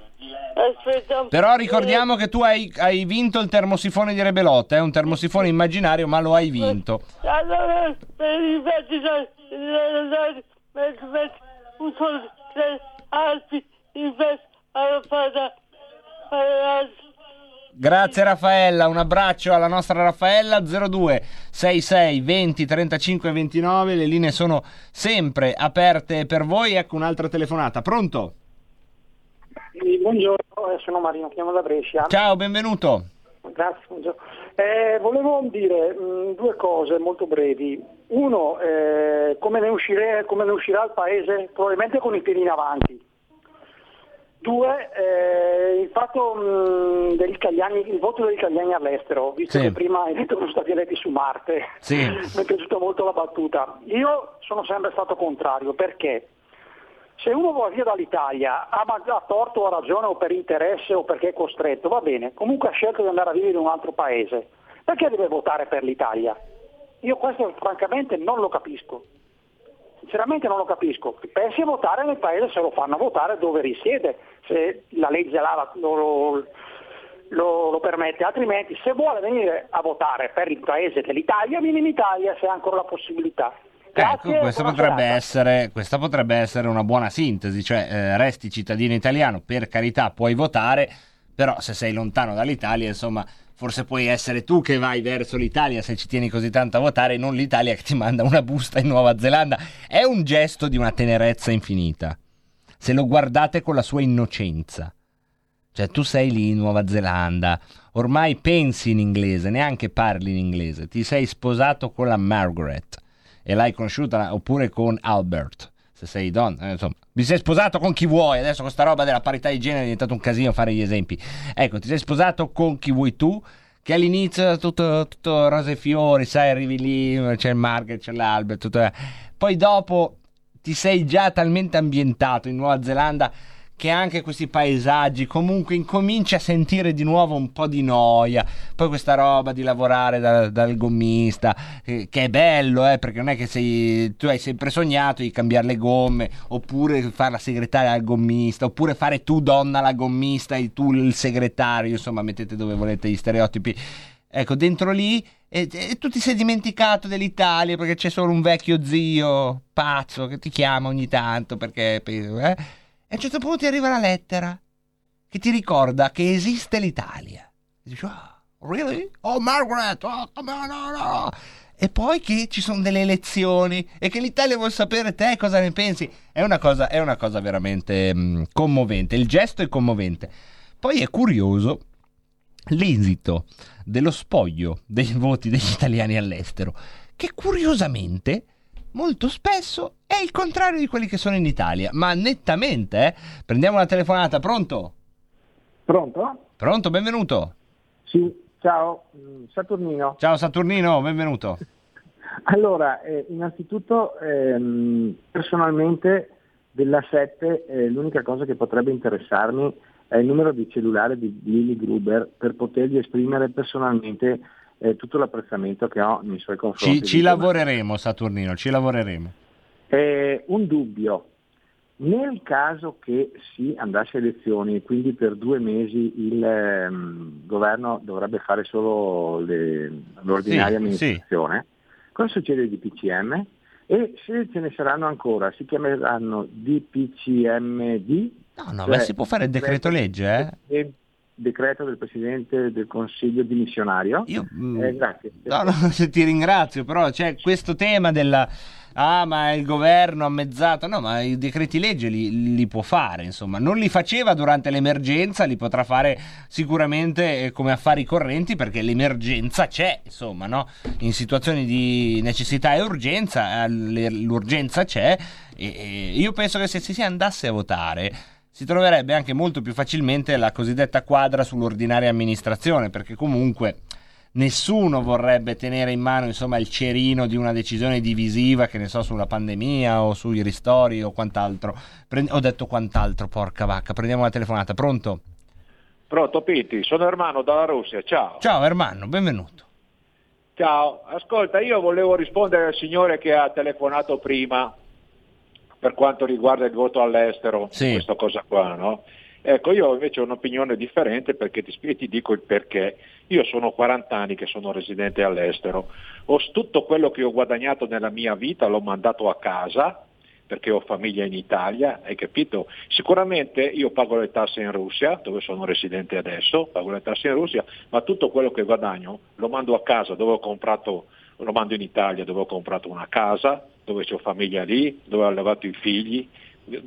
Aspetta Però ricordiamo che tu hai, hai vinto il termosifone di Rebelotta, è un termosifone immaginario, ma lo hai vinto. Allora. Grazie Raffaella, un abbraccio alla nostra Raffaella 02 66 20 35 29, le linee sono sempre aperte per voi. Ecco un'altra telefonata. Pronto? Sì, buongiorno, eh, sono Marino, chiamo da Brescia. Ciao, benvenuto. Grazie, buongiorno. Eh, volevo dire mh, due cose molto brevi. Uno, eh, come, ne uscire- come ne uscirà il Paese? Probabilmente con i piedi in avanti. Due, eh, il fatto mh, degli italiani, il voto degli italiani all'estero, visto Sì. che prima hai detto che sono stati eletti su Marte, Sì. mi è piaciuta molto la battuta. Io sono sempre stato contrario perché se uno va via dall'Italia ha, ha torto o ha ragione o per interesse o perché è costretto, va bene, comunque ha scelto di andare a vivere in un altro paese, perché deve votare per l'Italia? Io questo francamente non lo capisco. Sinceramente non lo capisco. Pensi a votare nel paese se lo fanno votare dove risiede, se la legge là lo, lo- lo- lo permette, altrimenti se vuole venire a votare per il paese dell'Italia, vieni in Italia se ha ancora la possibilità. Ecco, questa potrebbe, essere, questa potrebbe essere una buona sintesi, cioè eh, resti cittadino italiano, per carità puoi votare, però se sei lontano dall'Italia, insomma, forse puoi essere tu che vai verso l'Italia se ci tieni così tanto a votare non l'Italia che ti manda una busta in Nuova Zelanda. È un gesto di una tenerezza infinita, se lo guardate con la sua innocenza. Cioè, tu sei lì in Nuova Zelanda, ormai pensi in inglese, neanche parli in inglese, ti sei sposato con la Margaret e l'hai conosciuta oppure con Albert, se sei donna, eh, insomma, vi sei sposato con chi vuoi, adesso questa roba della parità di genere è diventato un casino fare gli esempi. Ecco, ti sei sposato con chi vuoi tu, che all'inizio tutto, tutto rose e fiori, sai, arrivi lì, c'è il Margaret, c'è l'Albert, tutto... poi dopo ti sei già talmente ambientato in Nuova Zelanda che anche questi paesaggi comunque incominci a sentire di nuovo un po' di noia. Poi questa roba di lavorare da- dal gommista, eh, che è bello, eh, perché non è che sei, tu hai sempre sognato di cambiare le gomme, oppure fare la segretaria al gommista, oppure fare tu donna la gommista e tu il segretario, insomma mettete dove volete gli stereotipi. Ecco, dentro lì e, e tu ti sei dimenticato dell'Italia perché c'è solo un vecchio zio pazzo che ti chiama ogni tanto perché... eh? A un certo punto ti arriva la lettera che ti ricorda che esiste l'Italia. E dici, "Ah, really? Oh, Margaret, oh, on, no, no. E poi che ci sono delle elezioni e che l'Italia vuole sapere te cosa ne pensi. È una cosa, è una cosa veramente mm, commovente. Il gesto è commovente. Poi è curioso l'esito dello spoglio dei voti degli italiani all'estero, che curiosamente molto spesso è il contrario di quelli che sono in Italia, ma nettamente, eh. Prendiamo la telefonata, pronto? Pronto? Pronto, benvenuto. Sì, ciao, mm, Saturnino. Ciao Saturnino, benvenuto. Allora, eh, innanzitutto, ehm, personalmente della 7 eh, l'unica cosa che potrebbe interessarmi è il numero di cellulare di Lily Gruber per potergli esprimere personalmente eh, tutto l'apprezzamento che ho nei suoi confronti. Ci, ci lavoreremo Saturnino, ci lavoreremo. Eh, un dubbio. Nel caso che si andasse a elezioni e quindi per due mesi il ehm, governo dovrebbe fare solo le- l'ordinaria Sì, amministrazione, cosa succede di DPCM? E se ce ne saranno ancora, si chiameranno DPCMD? No, no, ma si può fare il decreto legge, eh? Decreto del Presidente del Consiglio dimissionario? Io, Eh, grazie. No, no, ti ringrazio, però c'è questo tema della... Ah, ma il governo ha mezzato. No, ma i decreti legge li, li può fare, insomma. Non li faceva durante l'emergenza, li potrà fare sicuramente eh, come affari correnti perché l'emergenza c'è, insomma, no? In situazioni di necessità e urgenza, eh, l'urgenza c'è. E, e io penso che se si andasse a votare si troverebbe anche molto più facilmente la cosiddetta quadra sull'ordinaria amministrazione, perché comunque nessuno vorrebbe tenere in mano insomma, il cerino di una decisione divisiva, che ne so, sulla pandemia o sui ristori o quant'altro. Prend- ho detto quant'altro, porca vacca. Prendiamo la telefonata. Pronto? Pronto Pitti, sono Ermano dalla Russia, ciao. Ciao Ermanno, benvenuto. Ciao, ascolta, io volevo rispondere al signore che ha telefonato prima per quanto riguarda il voto all'estero, Sì. questa cosa qua, no? Ecco, io invece ho un'opinione differente perché ti, spie- ti dico il perché. Io sono 40 anni che sono residente all'estero, ho, tutto quello che ho guadagnato nella mia vita l'ho mandato a casa perché ho famiglia in Italia, hai capito? Sicuramente io pago le tasse in Russia, dove sono residente adesso, pago le tasse in Russia, ma tutto quello che guadagno lo mando a casa dove ho comprato, lo mando in Italia dove ho comprato una casa, dove ho famiglia lì, dove ho allevato i figli,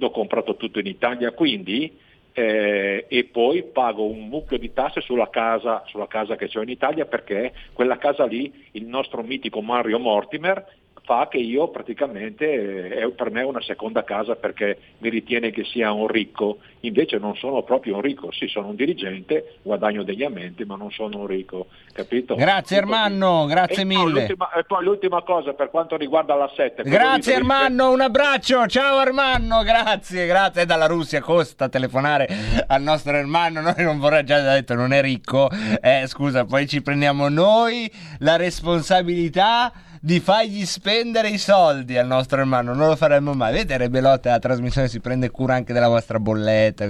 ho comprato tutto in Italia, quindi eh, e poi pago un mucchio di tasse sulla casa, sulla casa che ho in Italia perché quella casa lì, il nostro mitico Mario Mortimer, fa che io praticamente eh, è per me una seconda casa perché mi ritiene che sia un ricco, invece non sono proprio un ricco, sì sono un dirigente, guadagno degli aumenti ma non sono un ricco, capito? Grazie Ermanno, grazie E mille. l'ultima- E poi l'ultima cosa per quanto riguarda la 7. Grazie Ermanno, un abbraccio, ciao Ermanno, grazie, grazie. Dalla Russia, costa telefonare al nostro Ermanno, noi non vorrei già detto non è ricco, eh, scusa, poi ci prendiamo noi. La responsabilità di fargli spendere i soldi al nostro Ermanno, non lo faremmo mai, vedete Rebelotta la trasmissione si prende cura anche della vostra bolletta,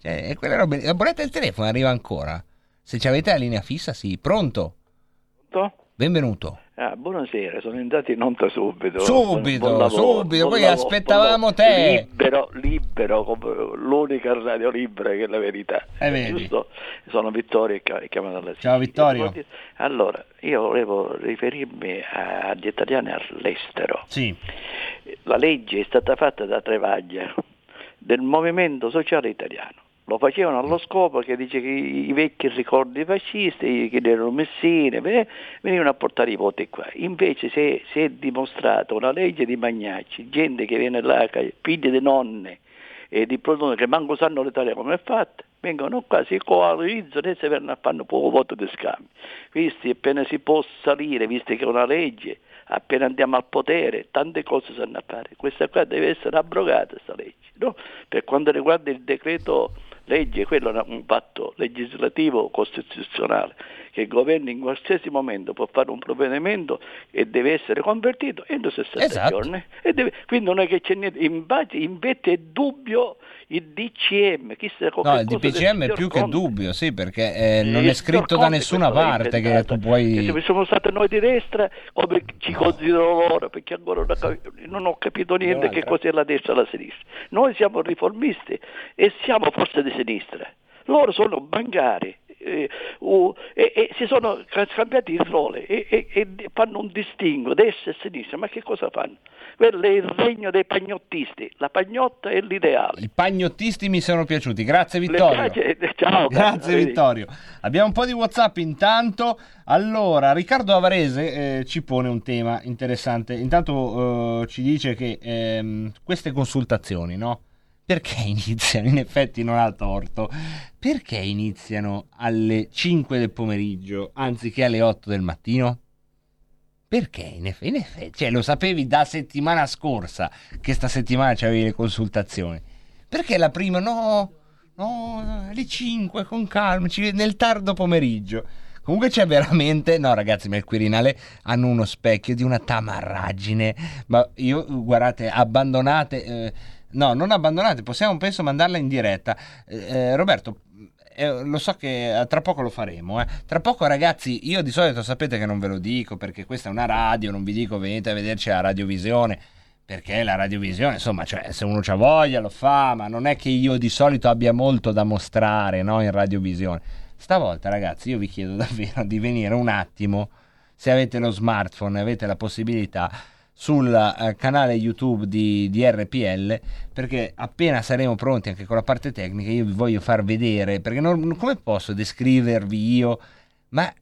cioè, quelle robe- la bolletta del telefono arriva ancora, se ci avete la linea fissa sì, pronto? Pronto? Benvenuto. Ah, buonasera, sono entrato in onda subito. Subito, Buon lavoro, subito, poi lavoro, aspettavamo te. Libero, libero, l'unica radio libera che è la verità. Eh. Giusto? Sono Vittorio e chiamato alla Ciao Vittorio. Allora, io volevo riferirmi a- agli italiani all'estero. Sì. La legge è stata fatta da Travaglia, del Movimento Sociale Italiano. Lo facevano allo scopo che dice che i vecchi ricordi fascisti, che erano messine, ve- venivano a portare i voti qua. Invece è, si è dimostrato una legge di Magnacci, gente che viene là, figli di nonne e di produttori che manco sanno l'Italia come è fatta, vengono qua, si coalizzano e si vengono a fare un voto di scambio. Visti appena si può salire, visto che è una legge, appena andiamo al potere, tante cose sanno fare. Questa qua deve essere abrogata, questa legge. no? Per quanto riguarda il decreto legge, quello è un patto legislativo costituzionale che il governo in qualsiasi momento può fare un provvedimento e deve essere convertito entro 60 Esatto. giorni. Deve- quindi non è che c'è niente, in base, invece è dubbio il DCM, chissà No, che il DPCM è più che Conte. dubbio, sì, perché eh, non è scritto da nessuna parte che tu puoi... Che se siamo stati noi di destra come ci considerano loro perché ancora non ho capi- non ho capito niente che cos'è la destra e la sinistra noi siamo riformisti e siamo forse di sinistra loro sono bancari eh, uh, e, e si sono ca- scambiati il ruolo e, e- fanno un distinguo destra e sinistra ma che cosa fanno? quello è il regno dei pagnottisti la pagnotta è l'ideale I pagnottisti mi sono piaciuti, grazie Vittorio. Le- ciao Grazie cari. Vittorio. Abbiamo un po' di WhatsApp intanto. Allora, Riccardo Avarese eh, ci pone un tema interessante. Intanto eh, ci dice che ehm, queste consultazioni, no? Perché iniziano? In effetti non ha torto. Perché iniziano alle 5 del pomeriggio anziché alle 8 del mattino? Perché in effetti, in effetti, cioè lo sapevi da settimana scorsa che sta settimana c'avevi le consultazioni. Perché la prima no, no, alle 5 con calma, nel tardo pomeriggio. Comunque c'è veramente, no ragazzi, ma il Quirinale hanno uno specchio di una tamarraggine. Ma io, guardate, abbandonate, eh, no, non abbandonate, possiamo penso mandarla in diretta. Eh, eh, Roberto, eh, lo so che eh, tra poco lo faremo. eh. Tra poco, ragazzi, io di solito sapete che non ve lo dico perché questa è una radio, non vi dico venite a vederci alla radiovisione. Perché la radiovisione, insomma, cioè, se uno c'ha voglia lo fa, ma non è che io di solito abbia molto da mostrare no, in radiovisione. Stavolta, ragazzi, io vi chiedo davvero di venire un attimo, se avete lo smartphone avete la possibilità, sul eh, canale YouTube di, di RPL perché appena saremo pronti anche con la parte tecnica io vi voglio far vedere perché non, come posso descrivervi io ma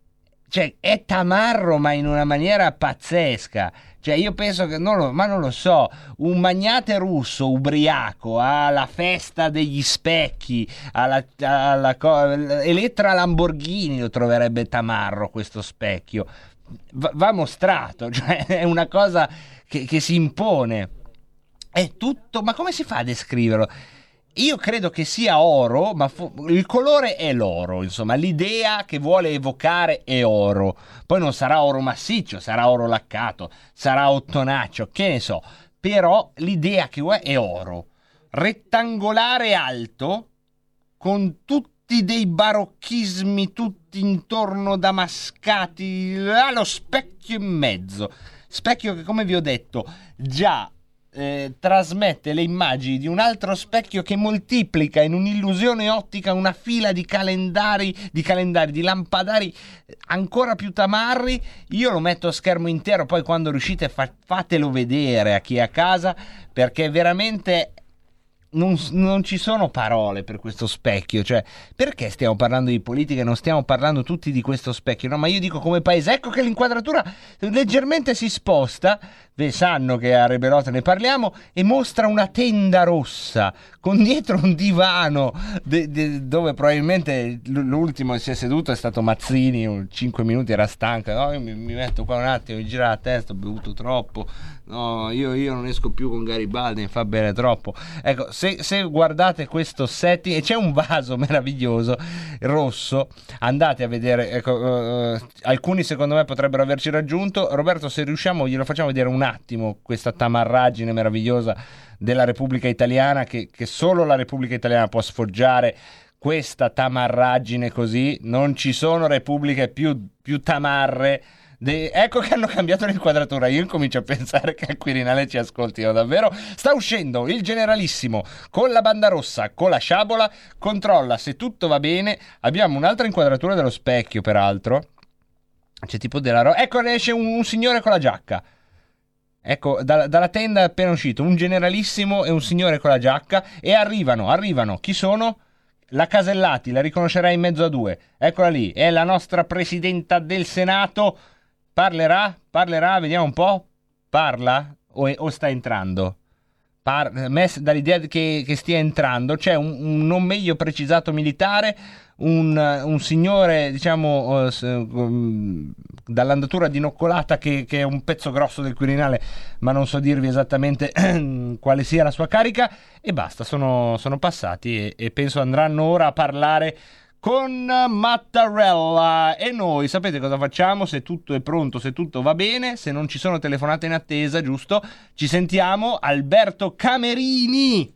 cioè, è tamarro, ma in una maniera pazzesca. Cioè, io penso che, non lo, ma non lo so, un magnate russo ubriaco alla festa degli specchi, alla, alla co- Elettra Lamborghini lo troverebbe tamarro questo specchio. Va, va mostrato, cioè, è una cosa che, che si impone. È tutto, ma come si fa a descriverlo? Io credo che sia oro, ma fu- il colore è l'oro, insomma, l'idea che vuole evocare è oro. Poi non sarà oro massiccio, sarà oro laccato, sarà ottonaccio, che ne so. Però l'idea che è oro. Rettangolare alto, con tutti dei barocchismi tutti intorno damascati, ha lo specchio in mezzo. Specchio che, come vi ho detto, già eh, trasmette le immagini di un altro specchio che moltiplica in un'illusione ottica una fila di calendari, di calendari, di lampadari eh, ancora più tamarri. Io lo metto a schermo intero, poi quando riuscite fa- fatelo vedere a chi è a casa, perché veramente non, non ci sono parole per questo specchio. Cioè, perché stiamo parlando di politica e non stiamo parlando tutti di questo specchio? No, ma io dico come paese, ecco che l'inquadratura leggermente si sposta. Beh, sanno che a Rebelota ne parliamo e mostra una tenda rossa con dietro un divano de- de- dove probabilmente l'ultimo si è seduto è stato Mazzini, 5 minuti era stanco, no, io mi, mi metto qua un attimo, mi gira la testa, ho bevuto troppo, no, io, io non esco più con Garibaldi, mi fa bere troppo. Ecco, se, se guardate questo setting, c'è un vaso meraviglioso, rosso, andate a vedere, ecco, eh, alcuni secondo me potrebbero averci raggiunto, Roberto se riusciamo glielo facciamo vedere un attimo, questa tamarraggine meravigliosa della Repubblica Italiana che, che solo la Repubblica Italiana può sfoggiare questa tamarraggine così, non ci sono repubbliche più, più tamarre. De- ecco che hanno cambiato l'inquadratura. Io incomincio a pensare che al Quirinale ci ascoltino davvero. Sta uscendo il generalissimo con la banda rossa, con la sciabola. Controlla se tutto va bene. Abbiamo un'altra inquadratura dello specchio, peraltro. C'è tipo della roba. Ecco, esce un, un signore con la giacca. Ecco, da- dalla tenda è appena uscito un generalissimo e un signore con la giacca e arrivano, arrivano. Chi sono? La Casellati, la riconoscerai in mezzo a due. Eccola lì, è la nostra presidenta del Senato. Parlerà? Parlerà? Vediamo un po'. Parla? O, è- o sta entrando? Par- a me s- dall'idea che, che stia entrando c'è un, un non meglio precisato militare, un, un signore, diciamo, um, dall'andatura dinoccolata che, che è un pezzo grosso del Quirinale, ma non so dirvi esattamente quale sia la sua carica, e basta, sono, sono passati e, e penso andranno ora a parlare con Mattarella e noi sapete cosa facciamo se tutto è pronto, se tutto va bene, se non ci sono telefonate in attesa, giusto? Ci sentiamo Alberto Camerini.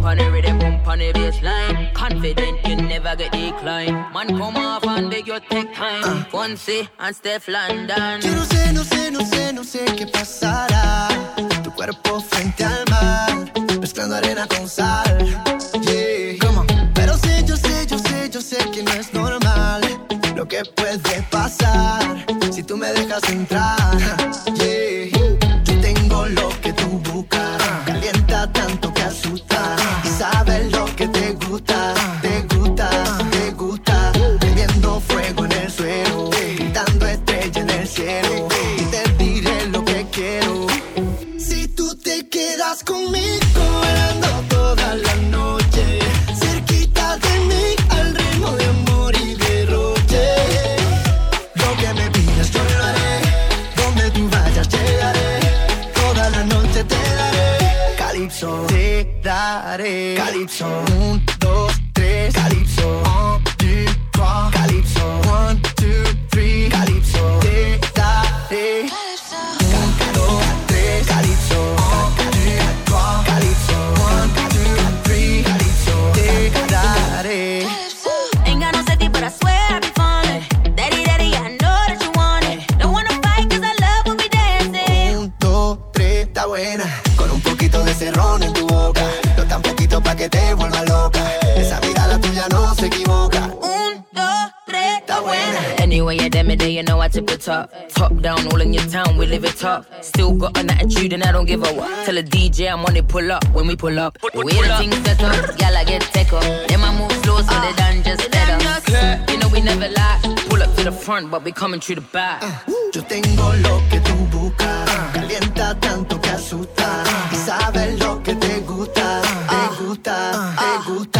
Bump on the rhythm, bump on the baseline. Confident you never get decline. Man, come off and beg you take time. Fonzie and Steph London. Yo no sé, no sé, no sé, no sé qué pasará. Tu cuerpo frente al mar, mezclando arena con sal. Yeah. Pero sé, yo sé, yo sé, yo sé que no es normal lo que puede pasar si tú me dejas entrar. You damn it, you know I tip it top. Top down, all in your town, we live it up. Still got an attitude and I don't give a what. Tell a DJ I'm on it, pull up when we pull up. The way the things set up, gal I get tech up. Then I move slow so they done just better. You know we never lie. Pull up to the front, but we coming through the back. Uh, yo tengo lo que tú buscas. Calienta tanto que asusta. Y sabes lo que te gusta. Te gusta, te uh, uh, gusta.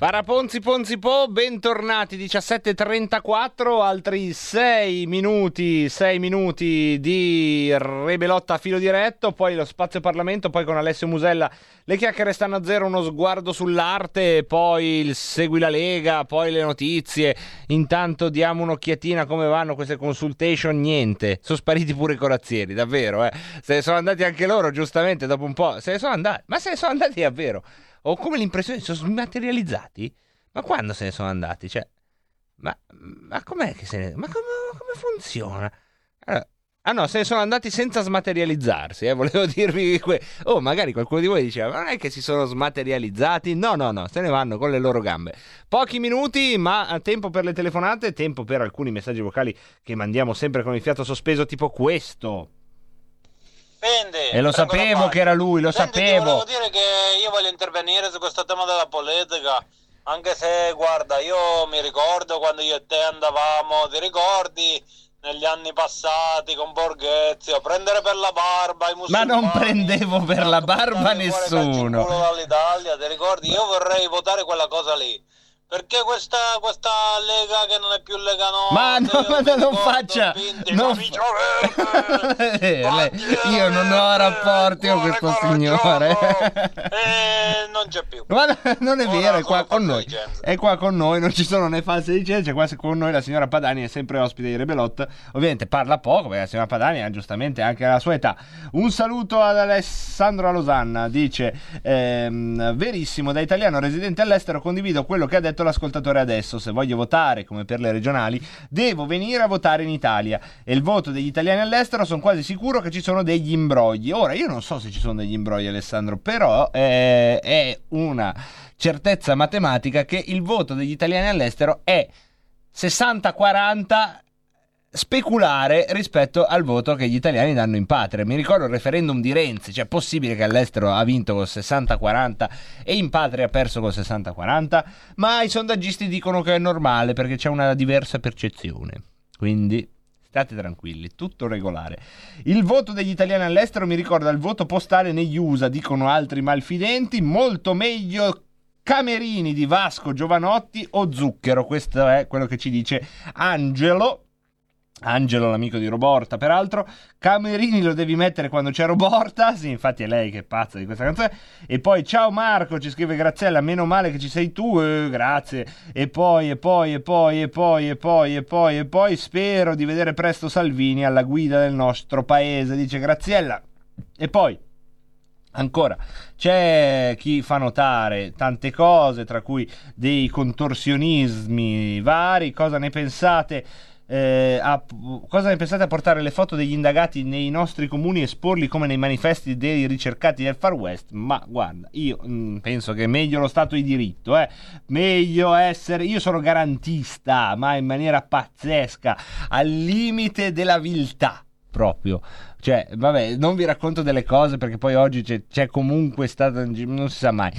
Paraponzi Ponzi Po, bentornati. 17.34, altri 6 minuti, 6 minuti di Rebelotta a filo diretto, poi lo spazio Parlamento, poi con Alessio Musella le chiacchiere stanno a zero, uno sguardo sull'arte, poi il Segui la Lega, poi le notizie, intanto diamo un'occhiatina come vanno queste consultation, niente, sono spariti pure i corazzieri, davvero, eh. se ne sono andati anche loro giustamente dopo un po', se ne sono andati, ma se ne sono andati davvero ho come l'impressione che sono smaterializzati. Ma quando se ne sono andati? Cioè, ma, ma com'è che se ne... Ma come, come funziona? Allora, ah no, se ne sono andati senza smaterializzarsi, eh, volevo dirvi que... Oh, magari qualcuno di voi diceva, ma non è che si sono smaterializzati? No, no, no, se ne vanno con le loro gambe. Pochi minuti, ma tempo per le telefonate, tempo per alcuni messaggi vocali che mandiamo sempre con il fiato sospeso, tipo questo. Fendi, E lo sapevo che era lui, lo Senti, ti sapevo. volevo dire che io voglio intervenire su questo tema della politica, anche se, guarda, io mi ricordo quando io e te andavamo, ti ricordi negli anni passati con Borghezio, prendere per la barba i Ma musulmani, non prendevo per la barba nessuno. dall'Italia, ti ricordi? Io vorrei votare quella cosa lì. Perché questa, questa Lega che non è più Lega Nord Ma no, ma no, non faccia. Non Eh, lei- io non ho rapporti con questo signore. eh, non c'è più. Ma no, non è vero, è qua con noi. È qua con noi, non ci sono né false licenze. Qua con noi la signora Padani è sempre ospite di Rebelot. Ovviamente parla poco perché la signora Padani ha giustamente anche la sua età. Un saluto ad Alessandro Losanna. Dice: ehm, Verissimo, da italiano residente all'estero condivido quello che ha detto l'ascoltatore adesso. Se voglio votare come per le regionali, devo venire a votare in Italia. E il voto degli italiani all'estero sono quasi sicuro che ci sono degli imbrogli. Ora, io non so se ci sono degli imbrogli, Alessandro, però eh, è una certezza matematica che il voto degli italiani all'estero è 60-40 speculare rispetto al voto che gli italiani danno in patria. Mi ricordo il referendum di Renzi, cioè possibile che all'estero ha vinto col 60-40 e in patria ha perso col 60-40, ma i sondaggisti dicono che è normale perché c'è una diversa percezione. Quindi state tranquilli, tutto regolare. Il voto degli italiani all'estero mi ricorda il voto postale negli USA, dicono altri malfidenti, molto meglio Camerini di Vasco Giovanotti o Zucchero, questo è quello che ci dice Angelo. Angelo, l'amico di Roborta, peraltro. Camerini lo devi mettere quando c'è Roborta. Sì, infatti è lei che è pazza di questa canzone. E poi, ciao Marco, ci scrive Graziella. Meno male che ci sei tu, eh, grazie. E poi, e poi, e poi, e poi, e poi, e poi, e poi. Spero di vedere presto Salvini alla guida del nostro paese, dice Graziella. E poi. Ancora, c'è chi fa notare tante cose, tra cui dei contorsionismi vari. Cosa ne pensate? Eh, a- cosa ne pensate a portare le foto degli indagati nei nostri comuni e esporli come nei manifesti dei ricercati del Far West? Ma guarda, io mm, penso che è meglio lo Stato di diritto, eh? meglio essere. Io sono garantista, ma in maniera pazzesca, al limite della viltà proprio. Cioè, vabbè, non vi racconto delle cose perché poi oggi c'è, c'è comunque stato, non si sa mai.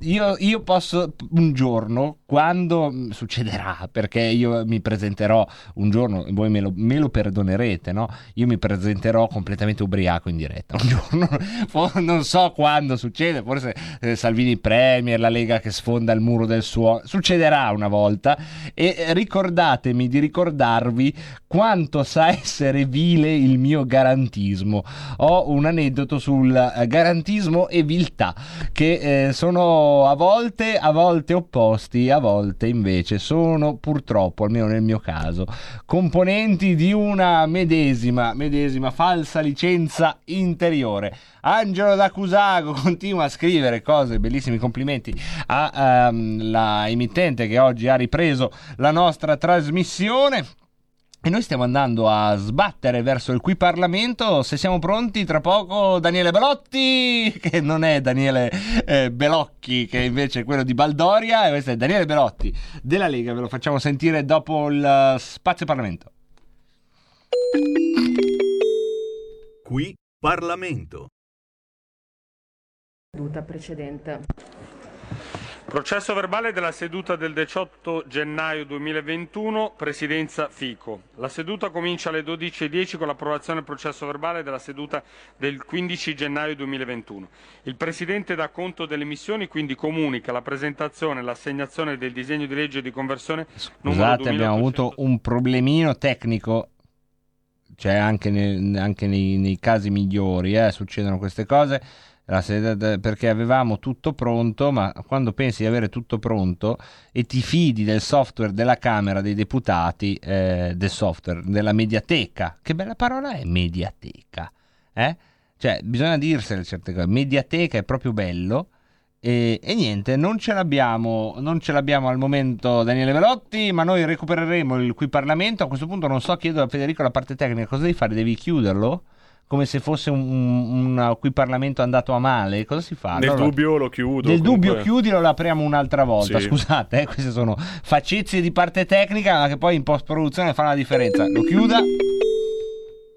Io, io posso un giorno, quando succederà, perché io mi presenterò un giorno, voi me lo, me lo perdonerete, no? Io mi presenterò completamente ubriaco in diretta un giorno, non so quando succede, forse eh, Salvini Premier, la Lega che sfonda il muro del suo, succederà una volta e ricordatemi di ricordarvi quanto sa essere vile il mio garantismo. Ho un aneddoto sul eh, garantismo e viltà che eh, sono a volte, a volte opposti, a volte invece sono purtroppo, almeno nel mio caso, componenti di una medesima, medesima falsa licenza interiore. Angelo da Cusago continua a scrivere cose, bellissimi complimenti alla emittente che oggi ha ripreso la nostra trasmissione. E noi stiamo andando a sbattere verso il qui Parlamento. Se siamo pronti, tra poco Daniele Belotti, che non è Daniele eh, Belocchi, che invece è quello di Baldoria, e questo è Daniele Belotti della Lega. Ve lo facciamo sentire dopo il eh, spazio Parlamento. Qui Parlamento. seduta precedente. Processo verbale della seduta del 18 gennaio 2021, Presidenza Fico. La seduta comincia alle 12.10 con l'approvazione del processo verbale della seduta del 15 gennaio 2021. Il Presidente dà conto delle missioni, quindi comunica la presentazione e l'assegnazione del disegno di legge di conversione Scusate, abbiamo avuto un problemino tecnico. Cioè, anche, ne- anche nei, nei casi migliori eh, succedono queste cose. Sede- perché avevamo tutto pronto, ma quando pensi di avere tutto pronto e ti fidi del software della Camera dei Deputati, eh, del software della mediateca, che bella parola è mediateca, eh? Cioè, bisogna dirsene certe cose. Mediateca è proprio bello. E, e niente, non ce l'abbiamo, non ce l'abbiamo al momento Daniele Velotti, ma noi recupereremo il qui Parlamento. A questo punto non so, chiedo a Federico la parte tecnica, cosa devi fare? Devi chiuderlo? Come se fosse un, un, un qui Parlamento andato a male? Cosa si fa? Nel Allora, dubbio lo chiudo. nel comunque. dubbio chiudilo, lo apriamo un'altra volta. Sì. Scusate, eh, queste sono facezie di parte tecnica, ma che poi in post-produzione fanno la differenza. Lo chiuda.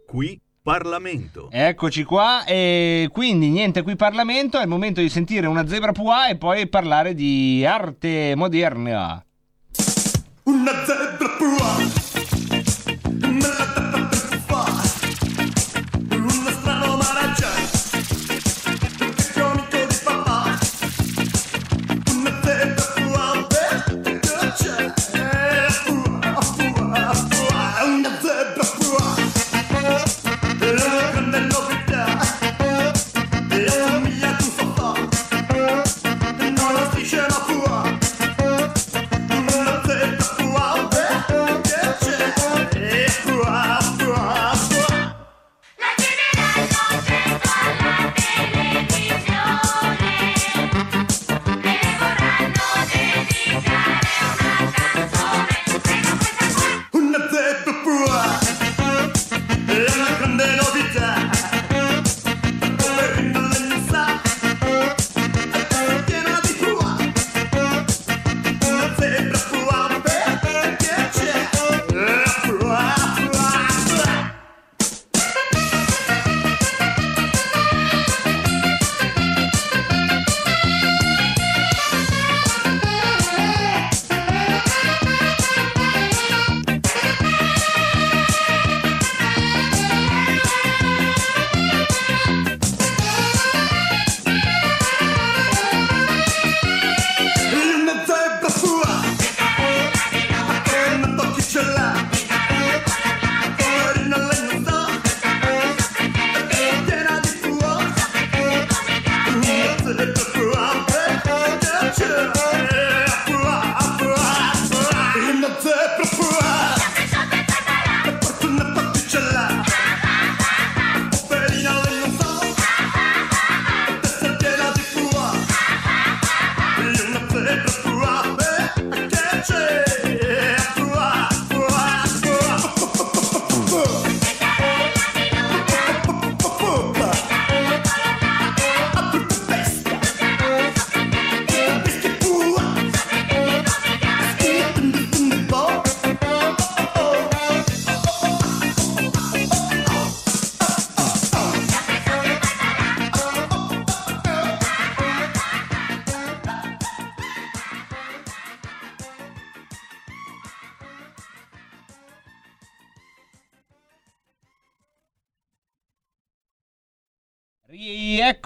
Qui Parlamento. Eccoci qua, e quindi niente qui Parlamento, è il momento di sentire una zebra pua e poi parlare di arte moderna. Una zebra pua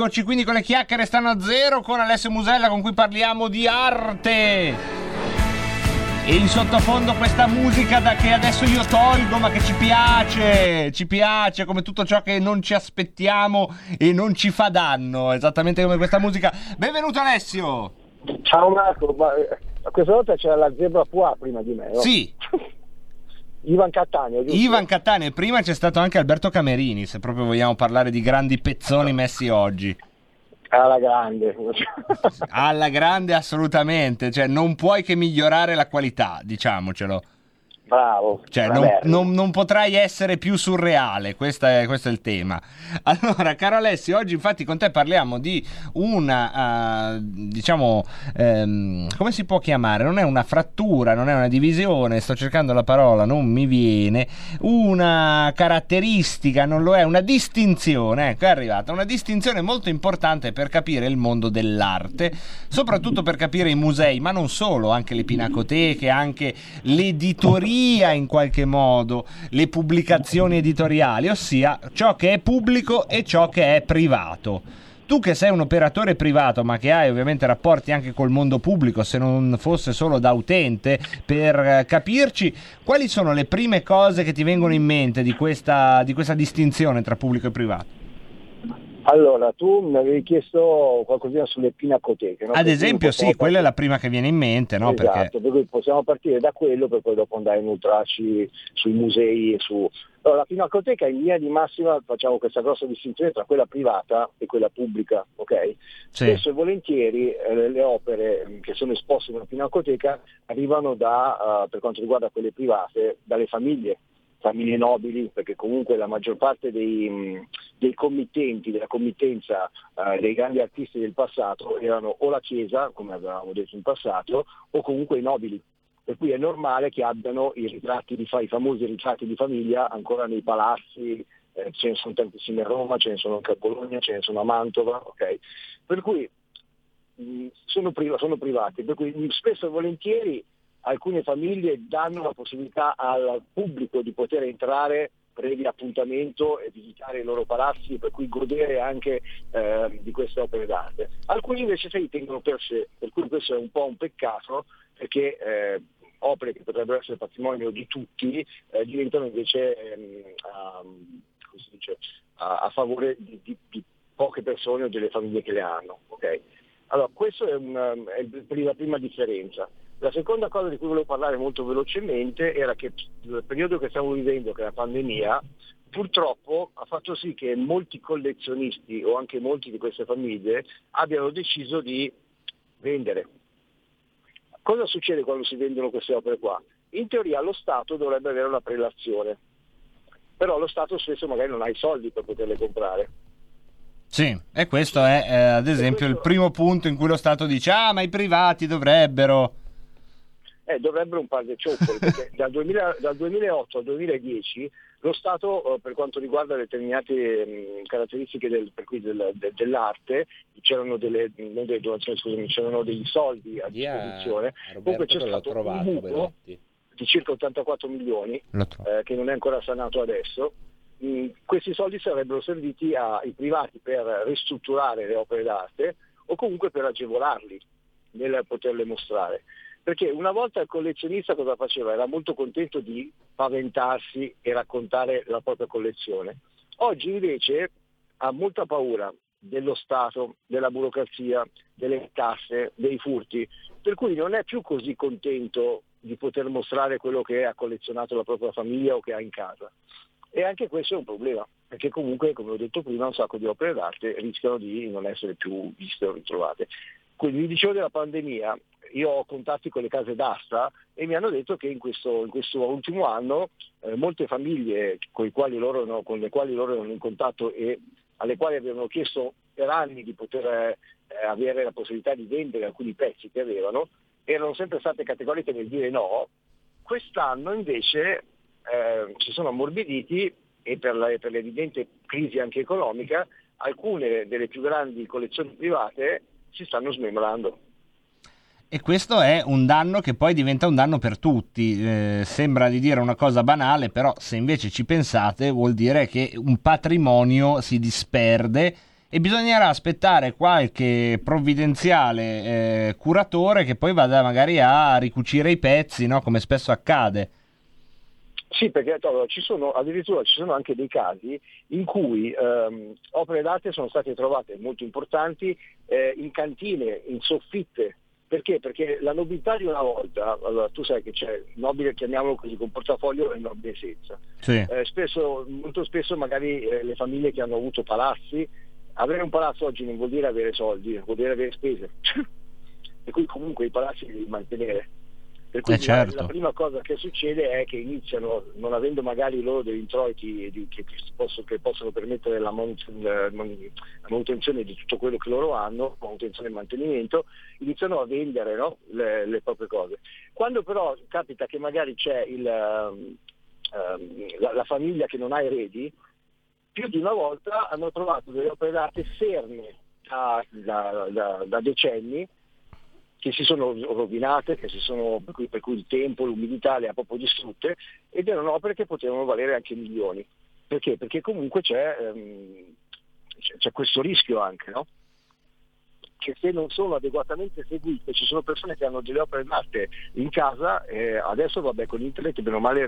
Eccoci quindi con le chiacchiere stanno a zero con Alessio Musella con cui parliamo di arte. E in sottofondo questa musica da che adesso io tolgo ma che ci piace, ci piace come tutto ciò che non ci aspettiamo e non ci fa danno, esattamente come questa musica. Benvenuto Alessio! Ciao Marco, ma eh, questa volta c'era la zebra Pua prima di me. no? Sì. Ivan Cattaneo, giusto? Ivan Cattaneo e prima c'è stato anche Alberto Camerini, se proprio vogliamo parlare di grandi pezzoni messi oggi. Alla grande. Alla grande assolutamente, cioè non puoi che migliorare la qualità, diciamocelo. Bravo. Cioè, non, non- non potrai essere più surreale, questo è, questo è il tema. Allora, caro Alessio, oggi infatti con te parliamo di una, eh, diciamo, ehm, come si può chiamare? Non è una frattura, non è una divisione, sto cercando la parola, non mi viene. Una caratteristica, non lo è, una distinzione, ecco, è arrivata, una distinzione molto importante per capire il mondo dell'arte, soprattutto per capire i musei, ma non solo, anche le pinacoteche, anche l'editoria in qualche modo, le pubblicazioni editoriali, ossia ciò che è pubblico e ciò che è privato. Tu che sei un operatore privato, ma che hai ovviamente rapporti anche col mondo pubblico, se non fosse solo da utente, per eh, capirci, quali sono le prime cose che ti vengono in mente di questa, di questa distinzione tra pubblico e privato? Allora, tu mi avevi chiesto qualcosina sulle pinacoteche. no? Ad esempio, sì, quella è la prima che viene in mente, no? esatto, Perché per cui possiamo partire da quello per poi dopo andare a inoltrarci sui musei e su... Allora, la pinacoteca in linea di massima facciamo questa grossa distinzione tra quella privata e quella pubblica, ok? Sì. Spesso e volentieri eh, le- opere che sono esposte in una pinacoteca arrivano da, eh, per quanto riguarda quelle private, dalle famiglie, famiglie nobili, perché comunque la maggior parte dei, mh, dei committenti, della committenza eh, dei grandi artisti del passato erano o la Chiesa, come avevamo detto in passato, o comunque i nobili. Per cui è normale che abbiano i ritratti di i famosi ritratti di famiglia ancora nei palazzi, eh, ce ne sono tantissimi a Roma, ce ne sono anche a Bologna, ce ne sono a Mantova, ok? Per cui mh, sono, priva- sono privati, per cui spesso e volentieri alcune famiglie danno la possibilità al pubblico di poter entrare previo appuntamento e visitare i loro palazzi, per cui godere anche eh, di queste opere d'arte. Alcuni invece se li tengono per sé, per cui questo è un po' un peccato perché eh, opere che potrebbero essere patrimonio di tutti eh, diventano invece si dice, a- a favore di, di- di poche persone o delle famiglie che le hanno. ok? Allora, questa è, una- è la prima differenza. La seconda cosa di cui volevo parlare molto velocemente era che il periodo che stiamo vivendo, che è la pandemia, purtroppo ha fatto sì che molti collezionisti o anche molti di queste famiglie abbiano deciso di vendere. Cosa succede quando si vendono queste opere qua? In teoria lo Stato dovrebbe avere una prelazione, però lo Stato spesso magari non ha i soldi per poterle comprare. Sì, e questo è eh, ad esempio il primo punto in cui lo Stato dice ah ma i privati dovrebbero... Eh, dovrebbero un par di cioccoli, perché dal, 2000 dal 2008 al 2010 lo Stato, eh, per quanto riguarda determinate mh, caratteristiche del- per cui del- de- dell'arte, c'erano delle, non delle donazioni, scusami, c'erano dei soldi a disposizione, comunque c'è stato un buco di circa 84 milioni, eh, che non è ancora sanato adesso. Mm, questi soldi sarebbero serviti ai privati per ristrutturare le opere d'arte o comunque per agevolarli nel poterle mostrare. Perché una volta il collezionista cosa faceva? Era molto contento di paventarsi e raccontare la propria collezione. Oggi invece ha molta paura dello Stato, della burocrazia, delle tasse, dei furti, per cui non è più così contento di poter mostrare quello che ha collezionato la propria famiglia o che ha in casa. E anche questo è un problema, perché comunque, come ho detto prima, un sacco di opere d'arte rischiano di non essere più viste o ritrovate. Quindi vi dicevo della pandemia, io ho contatti con le case d'asta e mi hanno detto che in questo, in questo ultimo anno eh, molte famiglie loro erano- con le quali loro erano in contatto e alle quali avevano chiesto per anni di poter eh, avere la possibilità di vendere alcuni pezzi che avevano, erano sempre state categoriche nel dire no. Quest'anno invece eh, si sono ammorbiditi e per, la- per l'evidente crisi anche economica alcune delle più grandi collezioni private si stanno smembrando. E questo è un danno che poi diventa un danno per tutti. Eh, sembra di dire una cosa banale, però se invece ci pensate vuol dire che un patrimonio si disperde e bisognerà aspettare qualche provvidenziale eh, curatore che poi vada magari a ricucire i pezzi, no? come spesso accade. Sì, perché allora, ci sono, addirittura ci sono anche dei casi in cui ehm, opere d'arte sono state trovate molto importanti eh, in cantine, in soffitte. Perché? Perché la nobiltà di una volta, allora tu sai che c'è il nobile, chiamiamolo così, con portafoglio e il nobile senza. Sì. Eh, spesso, molto spesso magari eh, le famiglie che hanno avuto palazzi, avere un palazzo oggi non vuol dire avere soldi, vuol dire avere spese. per cui comunque i palazzi li devi mantenere. Per cui Eh, certo. la, la prima cosa che succede è che iniziano, non avendo magari loro degli introiti di- che, possono, che possono permettere la, manut- la man- la manutenzione di tutto quello che loro hanno, manutenzione e mantenimento, iniziano a vendere no? le, le proprie cose. Quando però capita che magari c'è il, ehm, la, la famiglia che non ha eredi, più di una volta hanno trovato delle opere d'arte ferme da- da- da- da decenni che si sono rovinate, si sono, per, cui, per cui il tempo, l'umidità le ha proprio distrutte ed erano opere che potevano valere anche milioni. Perché? Perché comunque c'è, ehm, c'è- c'è questo rischio anche, no? che se non sono adeguatamente seguite, ci sono persone che hanno delle opere d'arte in casa, eh, adesso vabbè con internet bene o male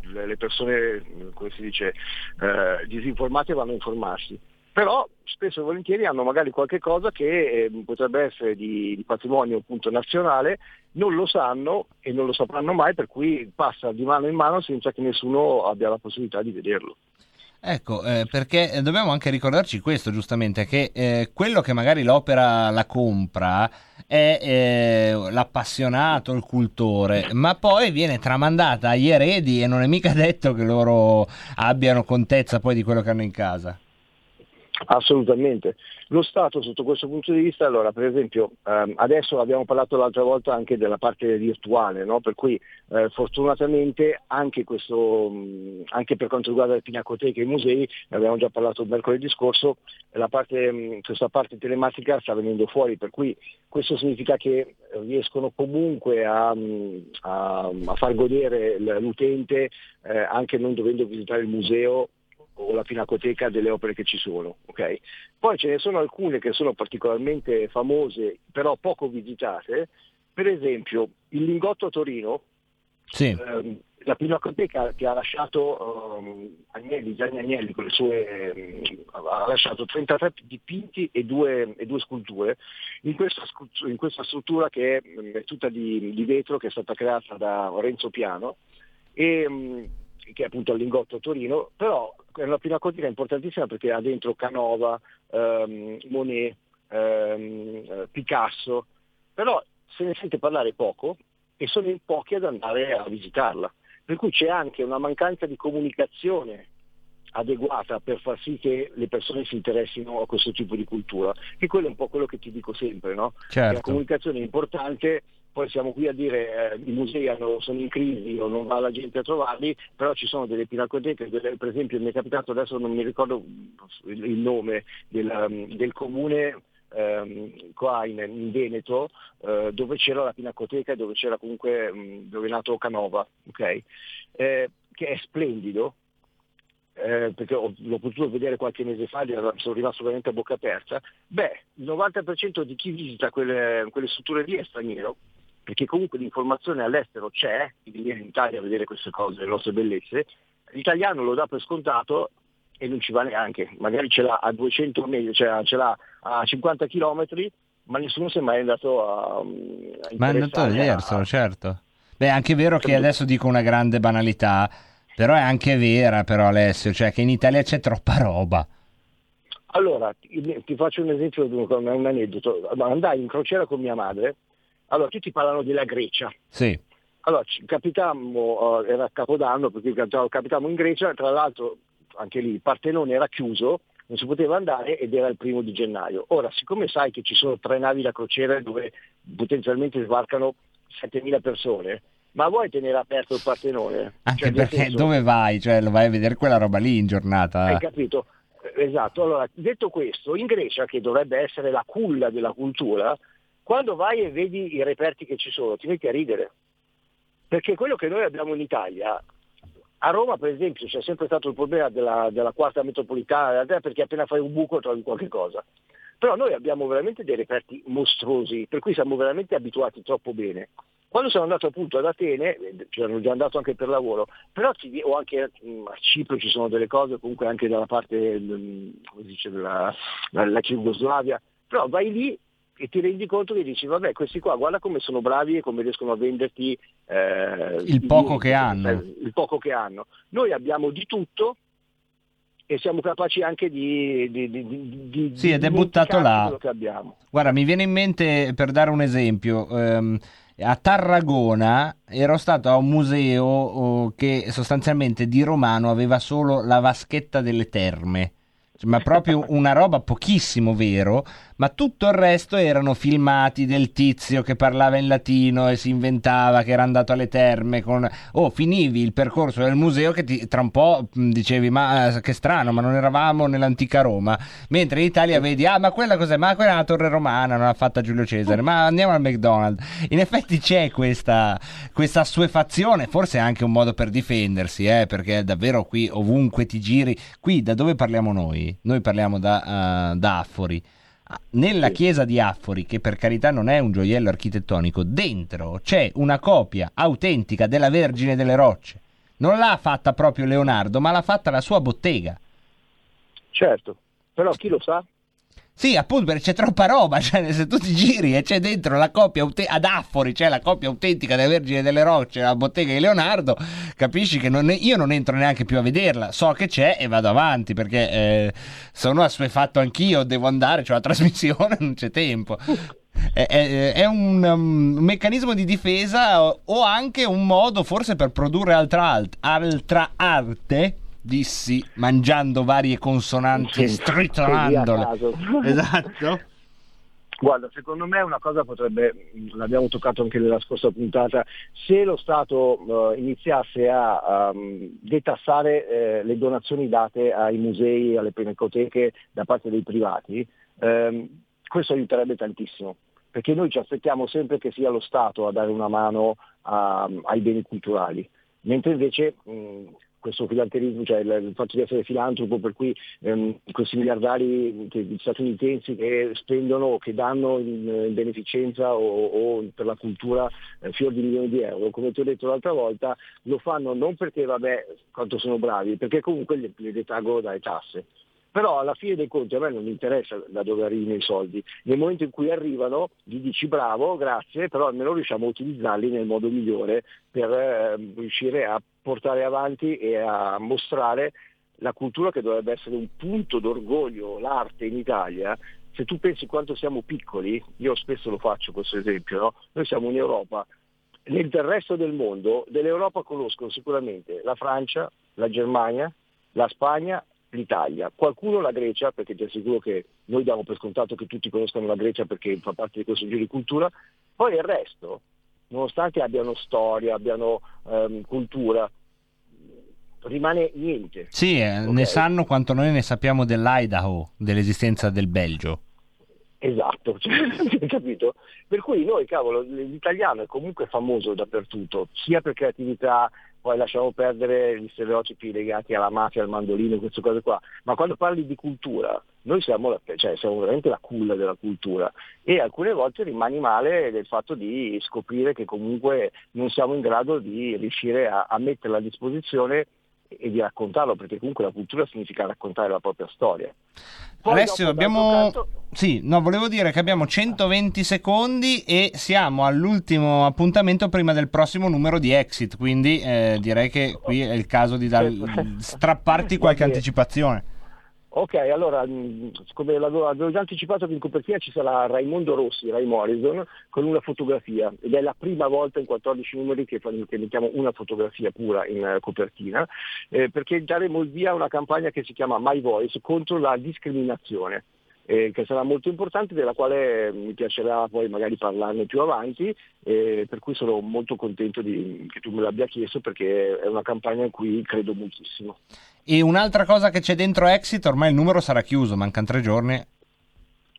le, le persone, come si dice, eh, disinformate vanno a informarsi però spesso e volentieri hanno magari qualche cosa che eh, potrebbe essere di, di patrimonio appunto nazionale, non lo sanno e non lo sapranno mai, per cui passa di mano in mano senza che nessuno abbia la possibilità di vederlo. Ecco, eh, perché dobbiamo anche ricordarci questo giustamente, che eh, quello che magari l'opera la compra è eh, l'appassionato, il cultore, ma poi viene tramandata agli eredi e non è mica detto che loro abbiano contezza poi di quello che hanno in casa. Assolutamente. Lo Stato sotto questo punto di vista, allora per esempio ehm, adesso abbiamo parlato l'altra volta anche della parte virtuale, no? per cui eh, fortunatamente anche, questo, anche per quanto riguarda le pinacoteche e i musei, ne abbiamo già parlato mercoledì scorso, parte, questa parte telematica sta venendo fuori, per cui questo significa che riescono comunque a, a- a far godere l'utente eh, anche non dovendo visitare il museo o la pinacoteca delle opere che ci sono. ok? Poi ce ne sono alcune che sono particolarmente famose, però poco visitate. Per esempio, il Lingotto a Torino, Sì. ehm, la pinacoteca che ha lasciato ehm, Agnelli, Gianni Agnelli con le sue, ehm, ha lasciato 33 dipinti e due, e due sculture in questa, in questa struttura che è, mm, è tutta di, di vetro che è stata creata da Renzo Piano e, mm, che è appunto al Lingotto a Torino, però è una pinacoteca importantissima perché ha dentro Canova, ehm, Monet, ehm, eh, Picasso, però se ne sente parlare poco e sono in pochi ad andare a visitarla. Per cui c'è anche una mancanza di comunicazione adeguata per far sì che le persone si interessino a questo tipo di cultura, che quello è un po' quello che ti dico sempre, no? Certo. La comunicazione è importante, poi siamo qui a dire eh, i musei hanno- sono in crisi o non va la gente a trovarli, però ci sono delle pinacoteche, delle- per esempio mi è capitato, adesso non mi ricordo il, nome del, del comune ehm, qua in, in Veneto eh, dove c'era la pinacoteca dove c'era comunque mh, dove è nato Canova, ok? Eh, che è splendido, eh, perché ho- l'ho potuto vedere qualche mese fa sono rimasto veramente a bocca aperta, beh, il 90% di chi visita quelle, quelle strutture lì è straniero, perché comunque l'informazione all'estero c'è, di venire in Italia a vedere queste cose, le nostre bellezze, l'italiano lo dà per scontato e non ci va neanche, magari ce l'ha a 200 metri, cioè ce l'ha a 50 km, ma nessuno si è mai andato a, a Ma è andato interessare a- certo. Beh, è anche vero che adesso dico una grande banalità, però è anche vera però Alessio, cioè che in Italia c'è troppa roba. Allora, ti, ti faccio un esempio, un aneddoto. Andai in crociera con mia madre, allora tutti parlano della Grecia. Sì. Allora, capitammo, eh, era Capodanno, perché cap- capitammo in Grecia, tra l'altro anche lì il Partenone era chiuso, non si poteva andare ed era il primo di gennaio. Ora, siccome sai che ci sono tre navi da crociera dove potenzialmente sbarcano 7.000 persone, ma vuoi tenere aperto il Partenone? Anche Cioè, perché senso- dove vai? Cioè, lo vai a vedere quella roba lì in giornata. Hai capito? Eh, Esatto, allora detto questo, in Grecia, che dovrebbe essere la culla della cultura, quando vai e vedi i reperti che ci sono, ti metti a ridere. Perché quello che noi abbiamo in Italia, a Roma per esempio c'è sempre stato il problema della, della quarta metropolitana, eh, perché appena fai un buco trovi qualche cosa. Però noi abbiamo veramente dei reperti mostruosi, per cui siamo veramente abituati troppo bene. Quando sono andato appunto ad Atene, eh, ci ero già andato anche per lavoro, però o anche mm, a Cipro ci sono delle cose, comunque anche dalla parte mm, della, della però vai lì e ti rendi conto che dici vabbè questi qua guarda come sono bravi e come riescono a venderti eh, Il poco che hanno. il poco che hanno. Noi abbiamo di tutto e siamo capaci anche di, di, di, di- Sì, ed è buttato là. quello che abbiamo. Guarda, mi viene in mente per dare un esempio. ehm, a Tarragona ero stato a un museo oh, che sostanzialmente di romano aveva solo la vaschetta delle terme. Cioè, Ma proprio una roba pochissimo vero, ma tutto il resto erano filmati del tizio che parlava in latino e si inventava che era andato alle terme. Con... Oh, finivi il percorso del museo che ti- tra un po' dicevi, ma eh, che strano, ma non eravamo nell'antica Roma. Mentre in Italia vedi, ah, ma quella cos'è? Ma quella è la torre romana, non l'ha fatta Giulio Cesare. Ma andiamo al McDonald's. In effetti c'è questa, questa assuefazione, forse è anche un modo per difendersi, eh, perché davvero qui ovunque ti giri, qui da dove parliamo noi? Noi parliamo da, eh, da Affori. Nella chiesa di Affori, che per carità non è un gioiello architettonico, dentro c'è una copia autentica della Vergine delle Rocce. Non l'ha fatta proprio Leonardo, ma l'ha fatta la sua bottega. Certo, però chi lo sa? Sì, appunto perché c'è troppa roba, cioè se tu ti giri e c'è dentro la coppia ad Affori, c'è la coppia autentica della Vergine delle Rocce, la bottega di Leonardo, capisci che non io non entro neanche più a vederla, so che c'è e vado avanti perché eh, sono assuefatto anch'io, devo andare, c'è la trasmissione, non c'è tempo. È, è- è un um, meccanismo di difesa o anche un modo forse per produrre altra, alt- altra arte, dissi mangiando varie consonanti, Sì, caso. Esatto. Guarda, secondo me una cosa potrebbe, l'abbiamo toccato anche nella scorsa puntata, se lo Stato eh, iniziasse a ehm, detassare eh, le donazioni date ai musei, alle pinacoteche da parte dei privati, ehm, questo aiuterebbe tantissimo, perché noi ci aspettiamo sempre che sia lo Stato a dare una mano a- ai beni culturali, mentre invece mh, questo filanterismo, cioè il, fatto di essere filantropo, per cui ehm, questi miliardari che- statunitensi che spendono o che danno in, in beneficenza o, o per la cultura eh, fior di milioni di euro, come ti ho detto l'altra volta, lo fanno non perché vabbè quanto sono bravi, perché comunque li, li detraggono dalle tasse. Però alla fine dei conti a me non interessa da dove arrivino i soldi. Nel momento in cui arrivano gli dici bravo, grazie, però almeno riusciamo a utilizzarli nel modo migliore per eh, riuscire a portare avanti e a mostrare la cultura che dovrebbe essere un punto d'orgoglio, l'arte in Italia. Se tu pensi quanto siamo piccoli, io spesso lo faccio questo esempio, no? noi siamo in Europa, nel resto del mondo dell'Europa conoscono sicuramente la Francia, la Germania, la Spagna, l'Italia, qualcuno la Grecia, perché ti assicuro che noi diamo per scontato che tutti conoscano la Grecia perché fa parte di questo giro di cultura, poi il resto, nonostante abbiano storia, abbiano ehm, cultura, rimane niente. Sì, eh, ne sanno quanto noi ne sappiamo dell'Idaho, dell'esistenza del Belgio. Esatto, cioè, capito? Per cui noi, cavolo, l'italiano è comunque famoso dappertutto, sia per creatività, poi lasciamo perdere gli stereotipi legati alla mafia, al mandolino, queste cose qua, ma quando parli di cultura, noi siamo, la- cioè, siamo veramente la culla della cultura e alcune volte rimani male del fatto di scoprire che comunque non siamo in grado di riuscire a, a metterla a disposizione e di raccontarlo, perché comunque la cultura significa raccontare la propria storia. Poi Alessio, abbiamo... canto- Sì, no, volevo dire che abbiamo 120 secondi e siamo all'ultimo appuntamento prima del prossimo numero di Exit, quindi eh, direi che qui è il caso di dar- strapparti qualche anticipazione. Ok, allora, mh, come avevo già anticipato che in copertina ci sarà Raimondo Rossi, Ray Morrison, con una fotografia ed è la prima volta in 14 numeri che, che mettiamo una fotografia pura in eh, copertina, eh, perché daremo il via a una campagna che si chiama My Voice contro la discriminazione. Eh, che sarà molto importante, della quale mi piacerà poi magari parlarne più avanti, eh, per cui sono molto contento di- che tu me l'abbia chiesto perché è una campagna in cui credo moltissimo. E un'altra cosa che c'è dentro Exit, ormai il numero sarà chiuso, mancano tre giorni.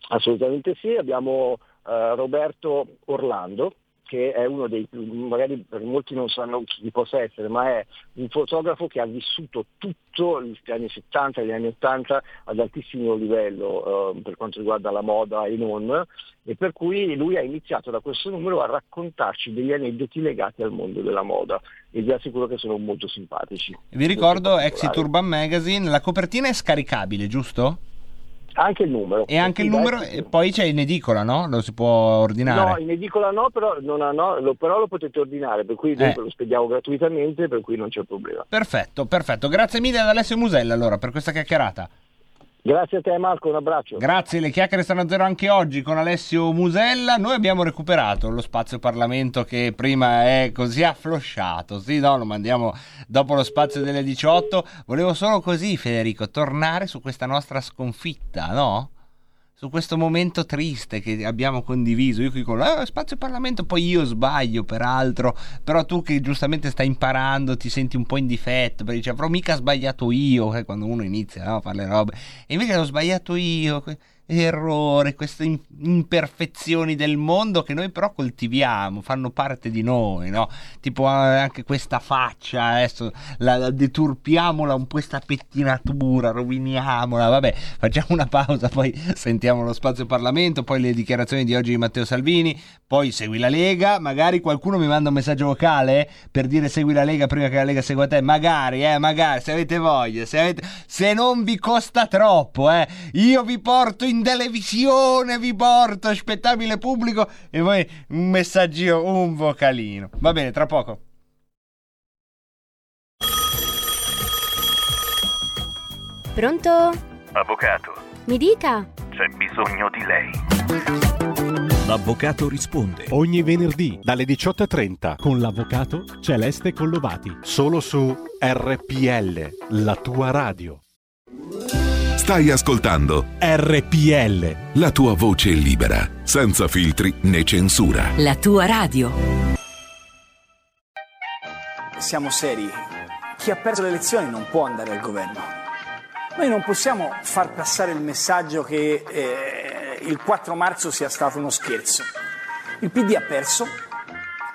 Assolutamente sì, abbiamo eh, Roberto Orlando che è uno dei, magari per molti non sanno chi possa essere, ma è un fotografo che ha vissuto tutto gli anni 70 e gli anni 80 ad altissimo livello eh, per quanto riguarda la moda e non, e per cui lui ha iniziato da questo numero a raccontarci degli aneddoti legati al mondo della moda e vi assicuro che sono molto simpatici. Vi ricordo Exit. Urban Magazine, la copertina è scaricabile, giusto? Anche il numero. E anche il numero, e poi c'è in edicola, no? Lo si può ordinare. No, in edicola no, però, non ha- no, lo, però lo potete ordinare, per cui Eh. lo spediamo gratuitamente, per cui non c'è problema. Perfetto, perfetto. Grazie mille ad Alessio Musella allora per questa chiacchierata. Grazie a te Marco, un abbraccio. Grazie, le chiacchiere stanno a zero anche oggi con Alessio Musella. Noi abbiamo recuperato lo spazio Parlamento che prima è così afflosciato. Sì, no, lo mandiamo dopo lo spazio delle 18. Volevo solo così, Federico, tornare su questa nostra sconfitta, no? Su questo momento triste che abbiamo condiviso. Io qui con eh, spazio Parlamento, poi io sbaglio, peraltro. Però tu che giustamente stai imparando ti senti un po' in difetto. Perché dici, avrò mica sbagliato io. eh, quando uno inizia no, a fare le robe. E invece l'ho sbagliato io. que- Errore, queste imperfezioni del mondo che noi però coltiviamo, fanno parte di noi, no? Tipo eh, anche questa faccia, adesso la, la deturpiamola un po' questa pettinatura, roviniamola, vabbè, facciamo una pausa, poi sentiamo lo spazio Parlamento, poi le dichiarazioni di oggi di Matteo Salvini, poi segui la Lega, magari qualcuno mi manda un messaggio vocale per dire segui la Lega prima che la Lega segua te, magari, eh, magari, se avete voglia, se, avete- se non vi costa troppo, eh, io vi porto in televisione, vi porto spettabile pubblico e voi un messaggio, un vocalino. Va bene, tra poco. Pronto? Avvocato, Mi dica. c'è bisogno di lei. L'avvocato risponde ogni venerdì dalle 18.30 con l'avvocato Celeste Collovati. Solo su RPL, la tua radio. Stai ascoltando RPL. la tua voce libera, senza filtri né censura. La tua radio. Siamo seri. Chi ha perso le elezioni non può andare al governo. Noi non possiamo far passare il messaggio che eh, il 4 marzo sia stato uno scherzo. Il PD ha perso,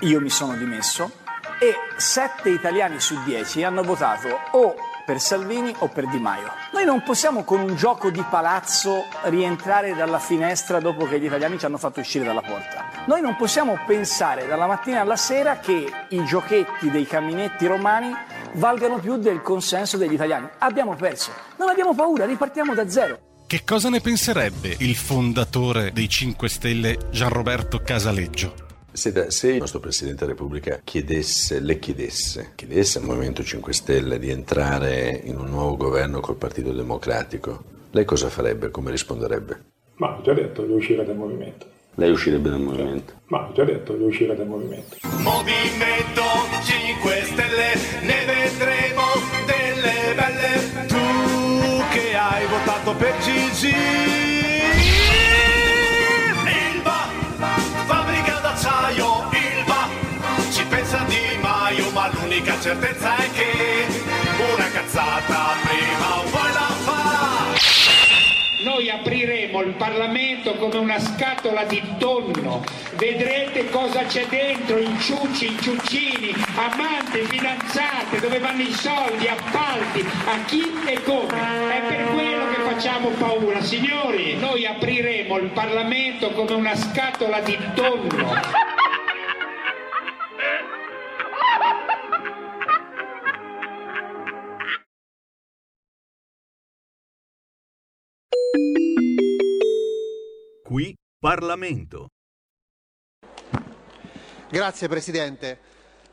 io mi sono dimesso e 7 italiani su 10 hanno votato o per Salvini o per Di Maio. Noi non possiamo con un gioco di palazzo rientrare dalla finestra dopo che gli italiani ci hanno fatto uscire dalla porta. Noi non possiamo pensare dalla mattina alla sera che i giochetti dei caminetti romani valgano più del consenso degli italiani. Abbiamo perso. Non abbiamo paura, ripartiamo da zero. Che cosa ne penserebbe il fondatore dei 5 Stelle Gianroberto Casaleggio? Senta, se il nostro Presidente della Repubblica chiedesse, le chiedesse, chiedesse al Movimento 5 Stelle di entrare in un nuovo governo col Partito Democratico, lei cosa farebbe? Come risponderebbe? Ma ho già detto di uscire dal movimento. Lei uscirebbe dal movimento? Ma ho già detto di uscire dal movimento. Movimento 5 Stelle, ne vedremo delle belle. Tu che hai votato per Gigi. L'unica certezza è che una cazzata prima o poi la fa. Noi apriremo il Parlamento come una scatola di tonno, vedrete cosa c'è dentro, inciucci, inciuccini, amanti, fidanzate, dove vanno i soldi, appalti, a chi e come. È per quello che facciamo paura. Signori, noi apriremo il Parlamento come una scatola di tonno. Qui Parlamento. Grazie Presidente.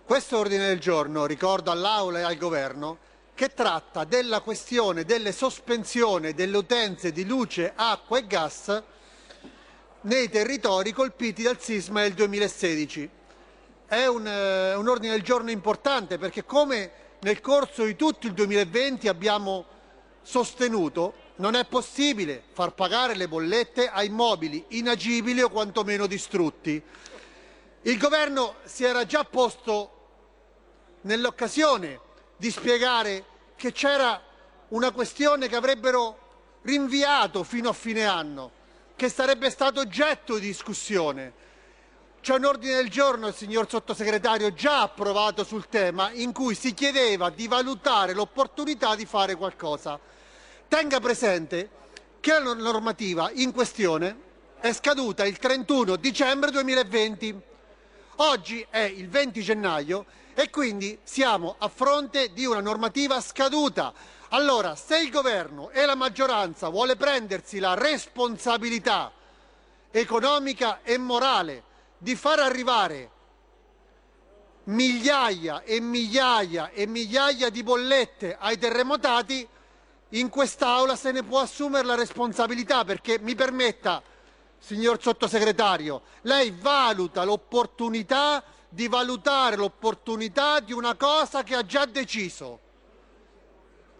Questo ordine del giorno ricorda all'Aula e al Governo che tratta della questione delle sospensione delle utenze di luce, acqua e gas nei territori colpiti dal sisma del 2016. È un, eh, un ordine del giorno importante perché come nel corso di tutto il 2020 abbiamo sostenuto non è possibile far pagare le bollette a immobili inagibili o quantomeno distrutti. Il governo si era già posto nell'occasione di spiegare che c'era una questione che avrebbero rinviato fino a fine anno, che sarebbe stato oggetto di discussione. C'è un ordine del giorno, il signor sottosegretario, già approvato sul tema, in cui si chiedeva di valutare l'opportunità di fare qualcosa. Tenga presente che la normativa in questione è scaduta il 31 dicembre 2020. Oggi è il 20 gennaio e quindi siamo a fronte di una normativa scaduta. Allora, se il governo e la maggioranza vuole prendersi la responsabilità economica e morale di far arrivare migliaia e migliaia e migliaia di bollette ai terremotati, in quest'Aula se ne può assumere la responsabilità perché mi permetta, signor sottosegretario, lei valuta l'opportunità di valutare l'opportunità di una cosa che ha già deciso.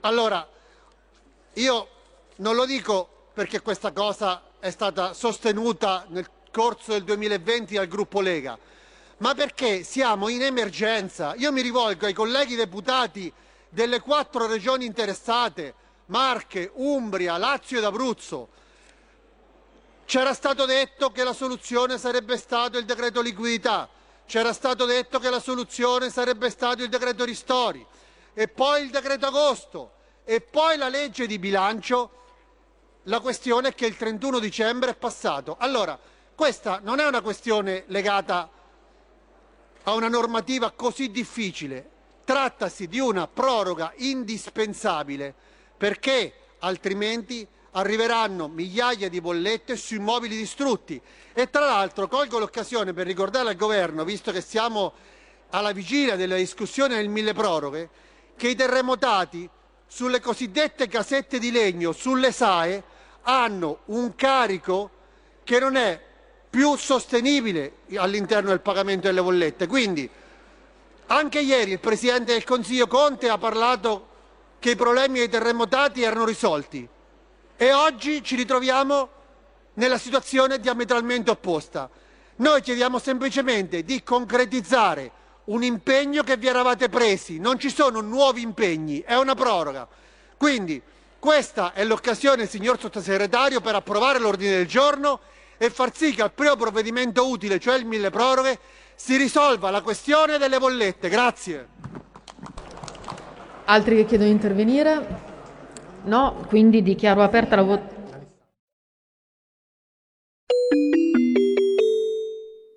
Allora, io non lo dico perché questa cosa è stata sostenuta nel corso del 2020 dal gruppo Lega, ma perché siamo in emergenza. Io mi rivolgo ai colleghi deputati delle quattro regioni interessate, Marche, Umbria, Lazio ed Abruzzo. C'era stato detto che la soluzione sarebbe stato il decreto liquidità, c'era stato detto che la soluzione sarebbe stato il decreto ristori e poi il decreto agosto e poi la legge di bilancio. La questione è che il 31 dicembre è passato. Allora, questa non è una questione legata a una normativa così difficile, trattasi di una proroga indispensabile perché altrimenti arriveranno migliaia di bollette su immobili distrutti. E tra l'altro colgo l'occasione per ricordare al Governo, visto che siamo alla vigilia della discussione del mille proroghe, che i terremotati sulle cosiddette casette di legno, sulle SAE, hanno un carico che non è più sostenibile all'interno del pagamento delle bollette. Quindi anche ieri il Presidente del Consiglio Conte ha parlato che i problemi dei terremotati erano risolti e oggi ci ritroviamo nella situazione diametralmente opposta. Noi chiediamo semplicemente di concretizzare un impegno che vi eravate presi, non ci sono nuovi impegni, è una proroga. Quindi questa è l'occasione, signor Sottosegretario, per approvare l'ordine del giorno e far sì che al primo provvedimento utile, cioè il mille proroghe, si risolva la questione delle bollette. Grazie. Altri che chiedono di intervenire? No, quindi dichiaro aperta la votazione.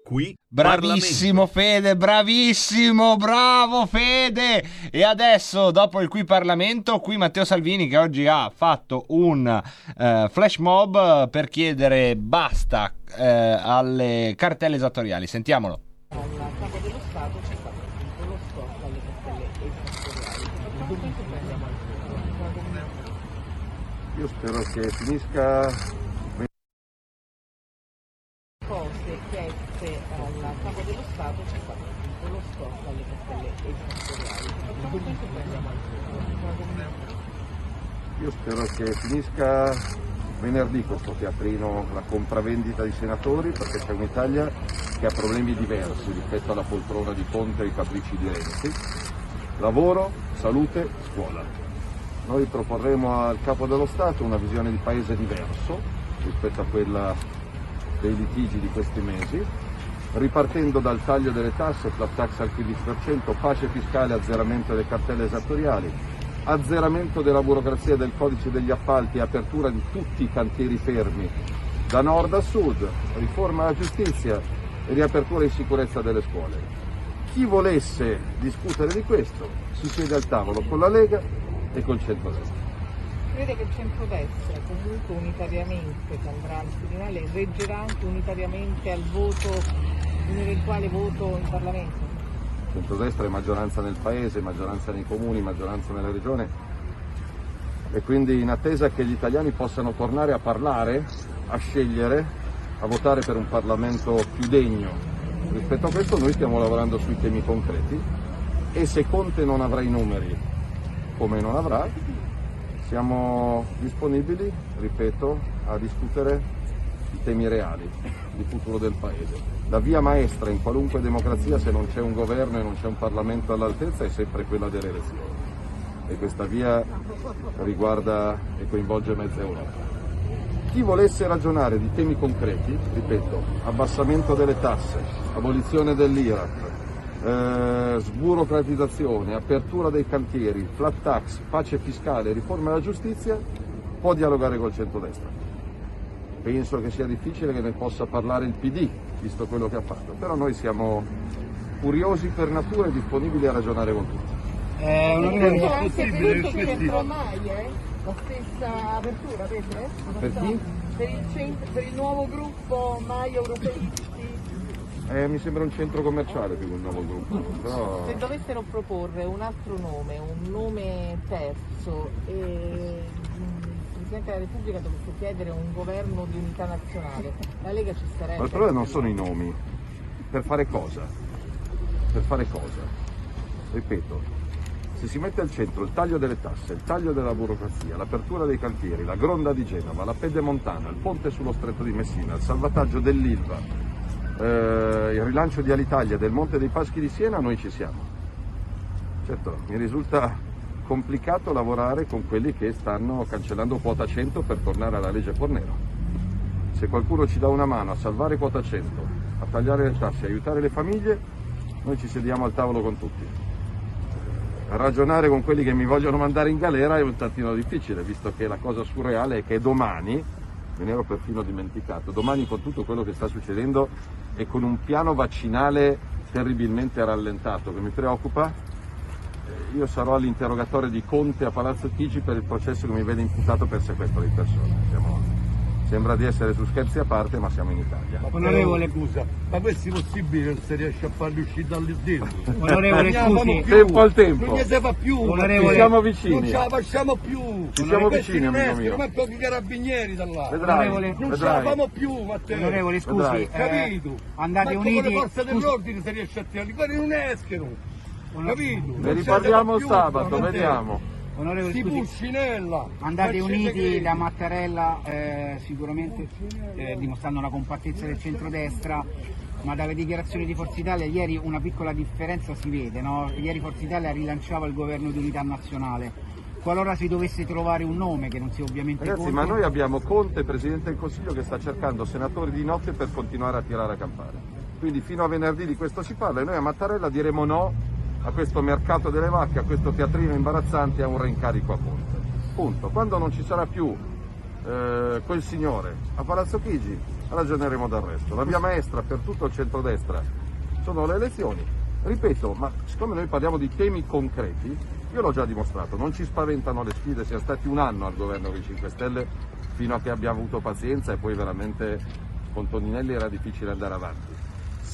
Qui Bravissimo Fede, bravissimo, bravo Fede! E adesso, dopo il qui Parlamento, qui Matteo Salvini che oggi ha fatto un eh, flash mob per chiedere basta eh, alle cartelle esattoriali. Sentiamolo. Al capo dello Stato c'è stato appunto lo stop alle cartelle esattoriali. Dovunque prendiamo al Io spero che finisca cose chieste al capo dello Stato c'è stato lo stop alle cartelle al Io spero che finisca venerdì questo teatrino, la compravendita di senatori, perché c'è un'Italia che ha problemi diversi rispetto alla poltrona di Conte e ai capricci di Renzi. Lavoro, salute, scuola. Noi proporremo al Capo dello Stato una visione di paese diverso rispetto a quella dei litigi di questi mesi, ripartendo dal taglio delle tasse, flat tax al 15%, pace fiscale, azzeramento delle cartelle esattoriali, azzeramento della burocrazia del codice degli appalti e apertura di tutti i cantieri fermi, da nord a sud, riforma della giustizia e riapertura in sicurezza delle scuole. Chi volesse discutere di questo si siede al tavolo con la Lega e col centro-destra. Crede che il centrodestra comunque unitariamente, che andrà al Quirinale, reggerà anche unitariamente al voto, un eventuale voto in Parlamento? centrodestra è maggioranza nel paese, maggioranza nei comuni, maggioranza nella regione e quindi in attesa che gli italiani possano tornare a parlare, a scegliere, a votare per un Parlamento più degno rispetto a questo noi stiamo lavorando sui temi concreti e se Conte non avrà i numeri come non avrà siamo disponibili, ripeto, a discutere i temi reali di futuro del Paese. La via maestra in qualunque democrazia, se non c'è un governo e non c'è un Parlamento all'altezza, è sempre quella delle elezioni. E questa via riguarda e coinvolge mezza Europa. Chi volesse ragionare di temi concreti, ripeto, abbassamento delle tasse, abolizione dell'IRAP, eh, sburocratizzazione, apertura dei cantieri, flat tax, pace fiscale, riforma della giustizia, può dialogare col centrodestra. Penso che sia difficile che ne possa parlare il PD, visto quello che ha fatto, però noi siamo curiosi per natura e disponibili a ragionare con tutti. È anche per il centro Mai, eh? La stessa apertura, vede? Per chi? Per il, centro, per il nuovo gruppo Mai Europeisti. Eh, mi sembra un centro commerciale più che un nuovo gruppo, però... Se dovessero proporre un altro nome, un nome terzo, eh, Presidente della Repubblica dovesse chiedere un governo di unità nazionale, la Lega ci sarebbe. Ma il problema non sono i nomi. Per fare cosa? Per fare cosa? Ripeto, se si mette al centro il taglio delle tasse, il taglio della burocrazia, l'apertura dei cantieri, la gronda di Genova, la pedemontana, il ponte sullo stretto di Messina, il salvataggio dell'Ilva, eh, il rilancio di Alitalia del Monte dei Paschi di Siena, noi ci siamo. Certo, mi risulta complicato lavorare con quelli che stanno cancellando quota 100 per tornare alla legge Fornero. Se qualcuno ci dà una mano a salvare quota 100, a tagliare le tasse, aiutare le famiglie, noi ci sediamo al tavolo con tutti. Ragionare con quelli che mi vogliono mandare in galera è un tantino difficile, visto che la cosa surreale è che domani, me ne ero perfino dimenticato, domani con tutto quello che sta succedendo e con un piano vaccinale terribilmente rallentato che mi preoccupa, io sarò all'interrogatorio di Conte a Palazzo Chigi per il processo che mi vede imputato per sequestro di persone. Sembra di essere su scherzi a parte, ma siamo in Italia. Onorevole, scusa, ma questo è possibile che si riesce a farli uscire dalle dentro? Onorevole, Non ne più. Tempo al tempo. Non gli si fa più. Onorevole. Ci siamo vicini. Non ce la facciamo più. Ci siamo vicini, non amico mio. ma pochi carabinieri da là. Vedrai, Onorevole, non ce vedrai. la famo più, Matteo. Onorevole, scusi, Vedrai. eh, capito? andate Ma uniti- Con le forze dell'ordine si riesce a tirarli, quelli non escono. Capito? Ne Non ce riparliamo sabato, Matteo. vediamo. Onorevole, Si scusi, andate uniti da Mattarella eh, sicuramente eh, dimostrando una compattezza del centrodestra, ma dalle dichiarazioni di Forza Italia ieri una piccola differenza si vede, no? ieri Forza Italia rilanciava il governo di unità nazionale. Qualora si dovesse trovare un nome, che non sia ovviamente Ragazzi, Conte, ma noi abbiamo Conte, Presidente del Consiglio, che sta cercando senatori di notte per continuare a tirare a campare. Quindi fino a venerdì di questo si parla e noi a Mattarella diremo no a questo mercato delle vacche, a questo teatrino imbarazzante a un reincarico a Conte. Punto. Quando non ci sarà più eh, quel signore a Palazzo Chigi, ragioneremo del resto. La via maestra per tutto il centrodestra sono le elezioni. Ripeto, ma siccome noi parliamo di temi concreti, io l'ho già dimostrato, non ci spaventano le sfide, siamo stati un anno al governo dei 5 Stelle fino a che abbiamo avuto pazienza e poi veramente con Toninelli era difficile andare avanti.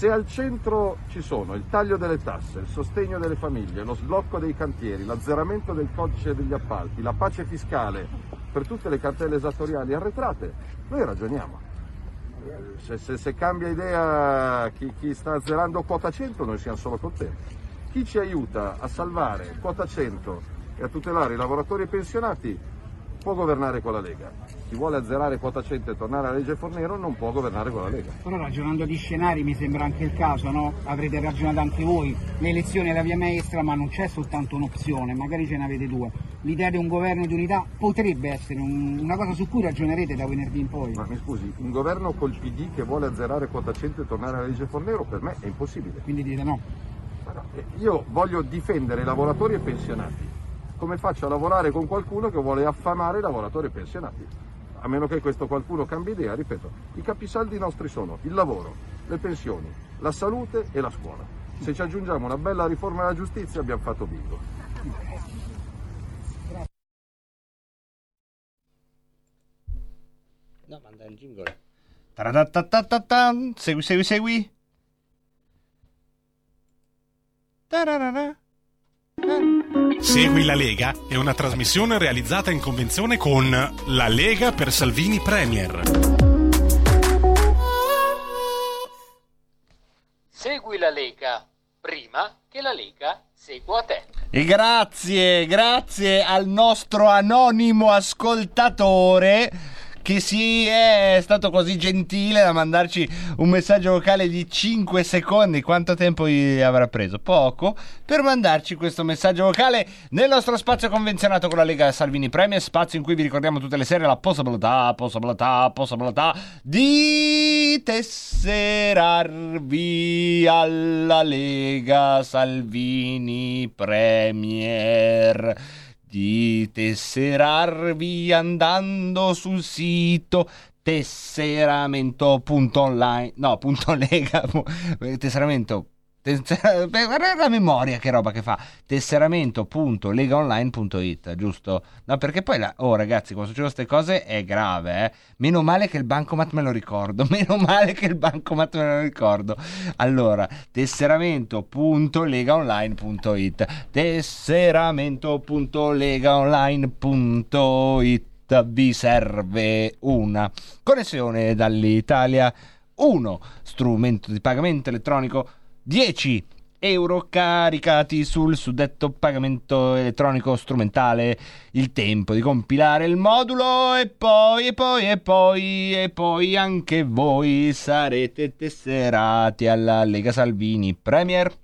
Se al centro ci sono il taglio delle tasse, il sostegno delle famiglie, lo sblocco dei cantieri, l'azzeramento del codice degli appalti, la pace fiscale per tutte le cartelle esattoriali arretrate, noi ragioniamo. Se, se- se cambia idea chi, chi sta azzerando quota 100 noi siamo solo contenti. Chi ci aiuta a salvare quota 100 e a tutelare i lavoratori e i pensionati può governare con la Lega. Chi vuole azzerare quota 100 e tornare alla legge Fornero non può governare con la Lega. Però ragionando di scenari mi sembra anche il caso, no? Avrete ragionato anche voi. Le elezioni è la via maestra, ma non c'è soltanto un'opzione, magari ce ne avete due. L'idea di un governo di unità potrebbe essere un- una cosa su cui ragionerete da venerdì in poi. Ma mi scusi, un governo col PD che vuole azzerare quota 100 e tornare alla legge Fornero per me è impossibile. Quindi dite no. Io voglio difendere i lavoratori e pensionati. Come faccio a lavorare con qualcuno che vuole affamare i lavoratori e pensionati? A meno che questo qualcuno cambi idea, ripeto, i capisaldi nostri sono il lavoro, le pensioni, la salute e la scuola. Se ci aggiungiamo una bella riforma della giustizia abbiamo fatto bingo. No, manda il jingle. Segui, segui, segui. Tararara. Segui la Lega è una trasmissione realizzata in convenzione con La Lega per Salvini Premier. Segui la Lega prima che la Lega segua te. E grazie, grazie al nostro anonimo ascoltatore che si è stato così gentile da mandarci un messaggio vocale di 5 secondi. Quanto tempo avrà preso? Poco. Per mandarci questo messaggio vocale nel nostro spazio convenzionato con la Lega Salvini Premier, spazio in cui vi ricordiamo tutte le serie la possibilità, possibilità, possibilità di tesserarvi alla Lega Salvini Premier di tesserarvi andando sul sito tesseramento.online no, punto lega tesseramento Tesser- beh, guarda la memoria che roba che fa tesseramento.legaonline.it giusto? no perché poi la... oh ragazzi quando succedono queste cose è grave eh? meno male che il bancomat me lo ricordo meno male che il bancomat me lo ricordo allora tesseramento.legaonline.it tesseramento.legaonline.it vi serve una connessione dall'Italia 1, strumento di pagamento elettronico 10 euro caricati sul suddetto pagamento elettronico strumentale il tempo di compilare il modulo e poi e poi e poi e poi anche voi sarete tesserati alla Lega Salvini Premier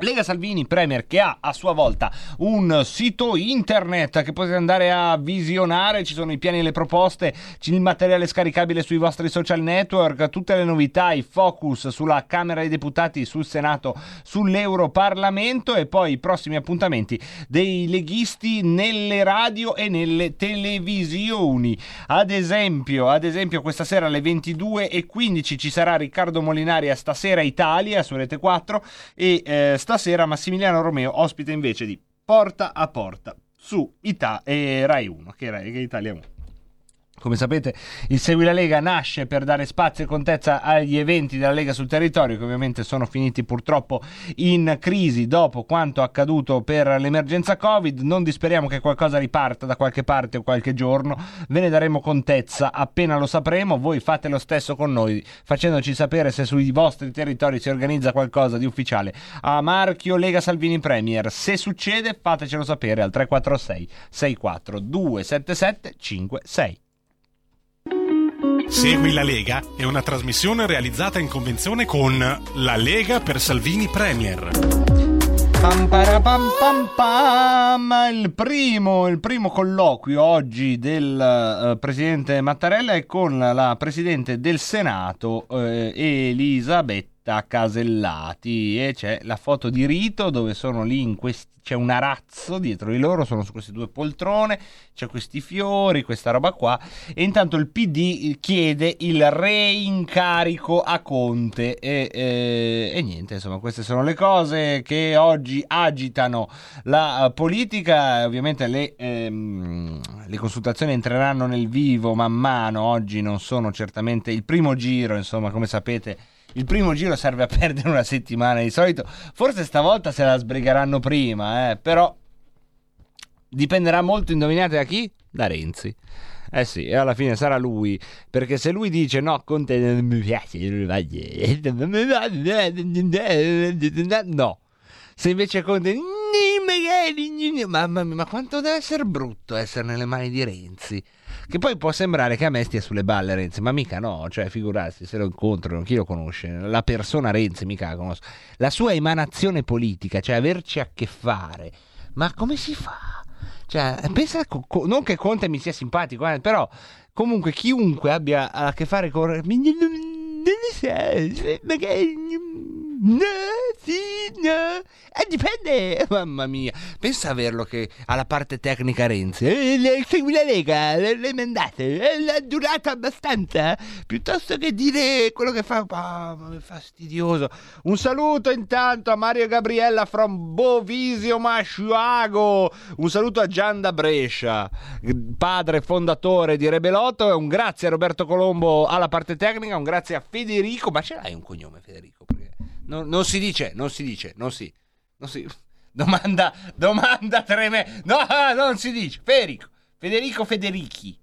Lega Salvini Premier che ha a sua volta un sito internet che potete andare a visionare, ci sono i piani e le proposte, il materiale scaricabile sui vostri social network, tutte le novità, i focus sulla Camera dei Deputati, sul Senato, sull'Europarlamento e poi i prossimi appuntamenti dei leghisti nelle radio e nelle televisioni. Ad esempio, ad esempio questa sera alle 22.15 ci sarà Riccardo Molinari a Stasera Italia su Rete 4 e eh, stasera Massimiliano Romeo ospite invece di Porta a Porta su Ita- e Rai 1, che è, Rai, che è Italia 1. Come sapete, il Segui la Lega nasce per dare spazio e contezza agli eventi della Lega sul territorio, che ovviamente sono finiti purtroppo in crisi dopo quanto accaduto per l'emergenza Covid. Non disperiamo che qualcosa riparta da qualche parte o qualche giorno, ve ne daremo contezza appena lo sapremo. Voi fate lo stesso con noi, facendoci sapere se sui vostri territori si organizza qualcosa di ufficiale a marchio Lega Salvini Premier. Se succede, fatecelo sapere al 346 64 277 56. Segui la Lega è una trasmissione realizzata in convenzione con La Lega per Salvini Premier. Pam parapam pam pam. Il primo, il primo colloquio oggi del eh, presidente Mattarella è con la presidente del Senato eh, Elisabetta Casellati e c'è la foto di rito dove sono lì questi c'è un arazzo dietro di loro, sono su queste due poltrone, c'è questi fiori, questa roba qua e intanto il PD chiede il reincarico a Conte e, e, e niente, insomma queste sono le cose che oggi agitano la uh, politica, ovviamente le, ehm, le consultazioni entreranno nel vivo man mano, oggi non sono certamente il primo giro, insomma come sapete il primo giro serve a perdere una settimana di solito. Forse stavolta se la sbrigheranno prima, eh, però dipenderà molto, indovinate da chi? Da Renzi. Eh sì, e alla fine sarà lui, perché se lui dice no, Conte non mi piace, no. Se invece Conte, mamma mia, ma quanto deve essere brutto essere nelle mani di Renzi. Che poi può sembrare che a me stia sulle balle Renzi, ma mica no, cioè figurarsi se lo incontrano, chi lo conosce? La persona Renzi mica la conosco. La sua emanazione politica, cioè averci a che fare, ma come si fa? Cioè, pensa, non che Conte mi sia simpatico, eh, però comunque chiunque abbia a che fare con... Sì, no. Eh, dipende. Mamma mia. Pensa averlo che ha la parte tecnica Renzi. Eh, segui la Lega, le, mandate. È durata abbastanza. Piuttosto che dire quello che fa. Oh, è fastidioso. Un saluto intanto a Mario Gabriella from Bovisio Masciuago. Un saluto a Gian da Brescia, padre fondatore di Rebelotto. Un grazie a Roberto Colombo alla parte tecnica. Un grazie a Federico. Ma ce l'hai un cognome, Federico? Perché non, non si dice, non si dice, non si. Non si domanda, domanda tremenda. No, non si dice. Federico. Federico Federichi.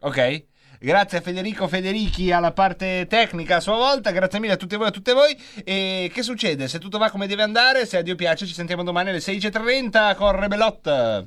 Ok? Grazie a Federico Federichi alla parte tecnica a sua volta, grazie mille a tutti voi a tutte voi. E che succede? Se tutto va come deve andare, se a Dio piace, ci sentiamo domani alle 16.30 con Rebelot.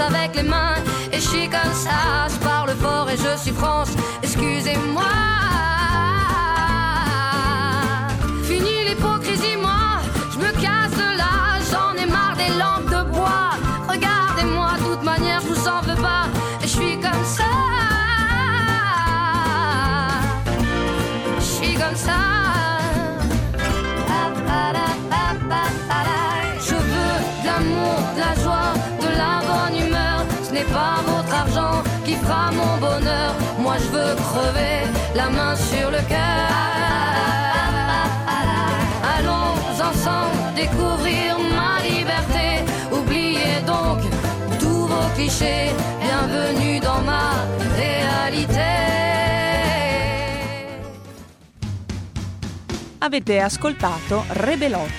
Avec les mains et je suis comme ça. Je parle fort et je suis France, excusez-moi. N'est pas votre argent qui fera mon bonheur. Moi je veux crever la main sur le cœur. Allons ensemble découvrir ma liberté. Oubliez donc tous vos clichés. Bienvenue dans ma réalité. Avete ascoltato Rebelot,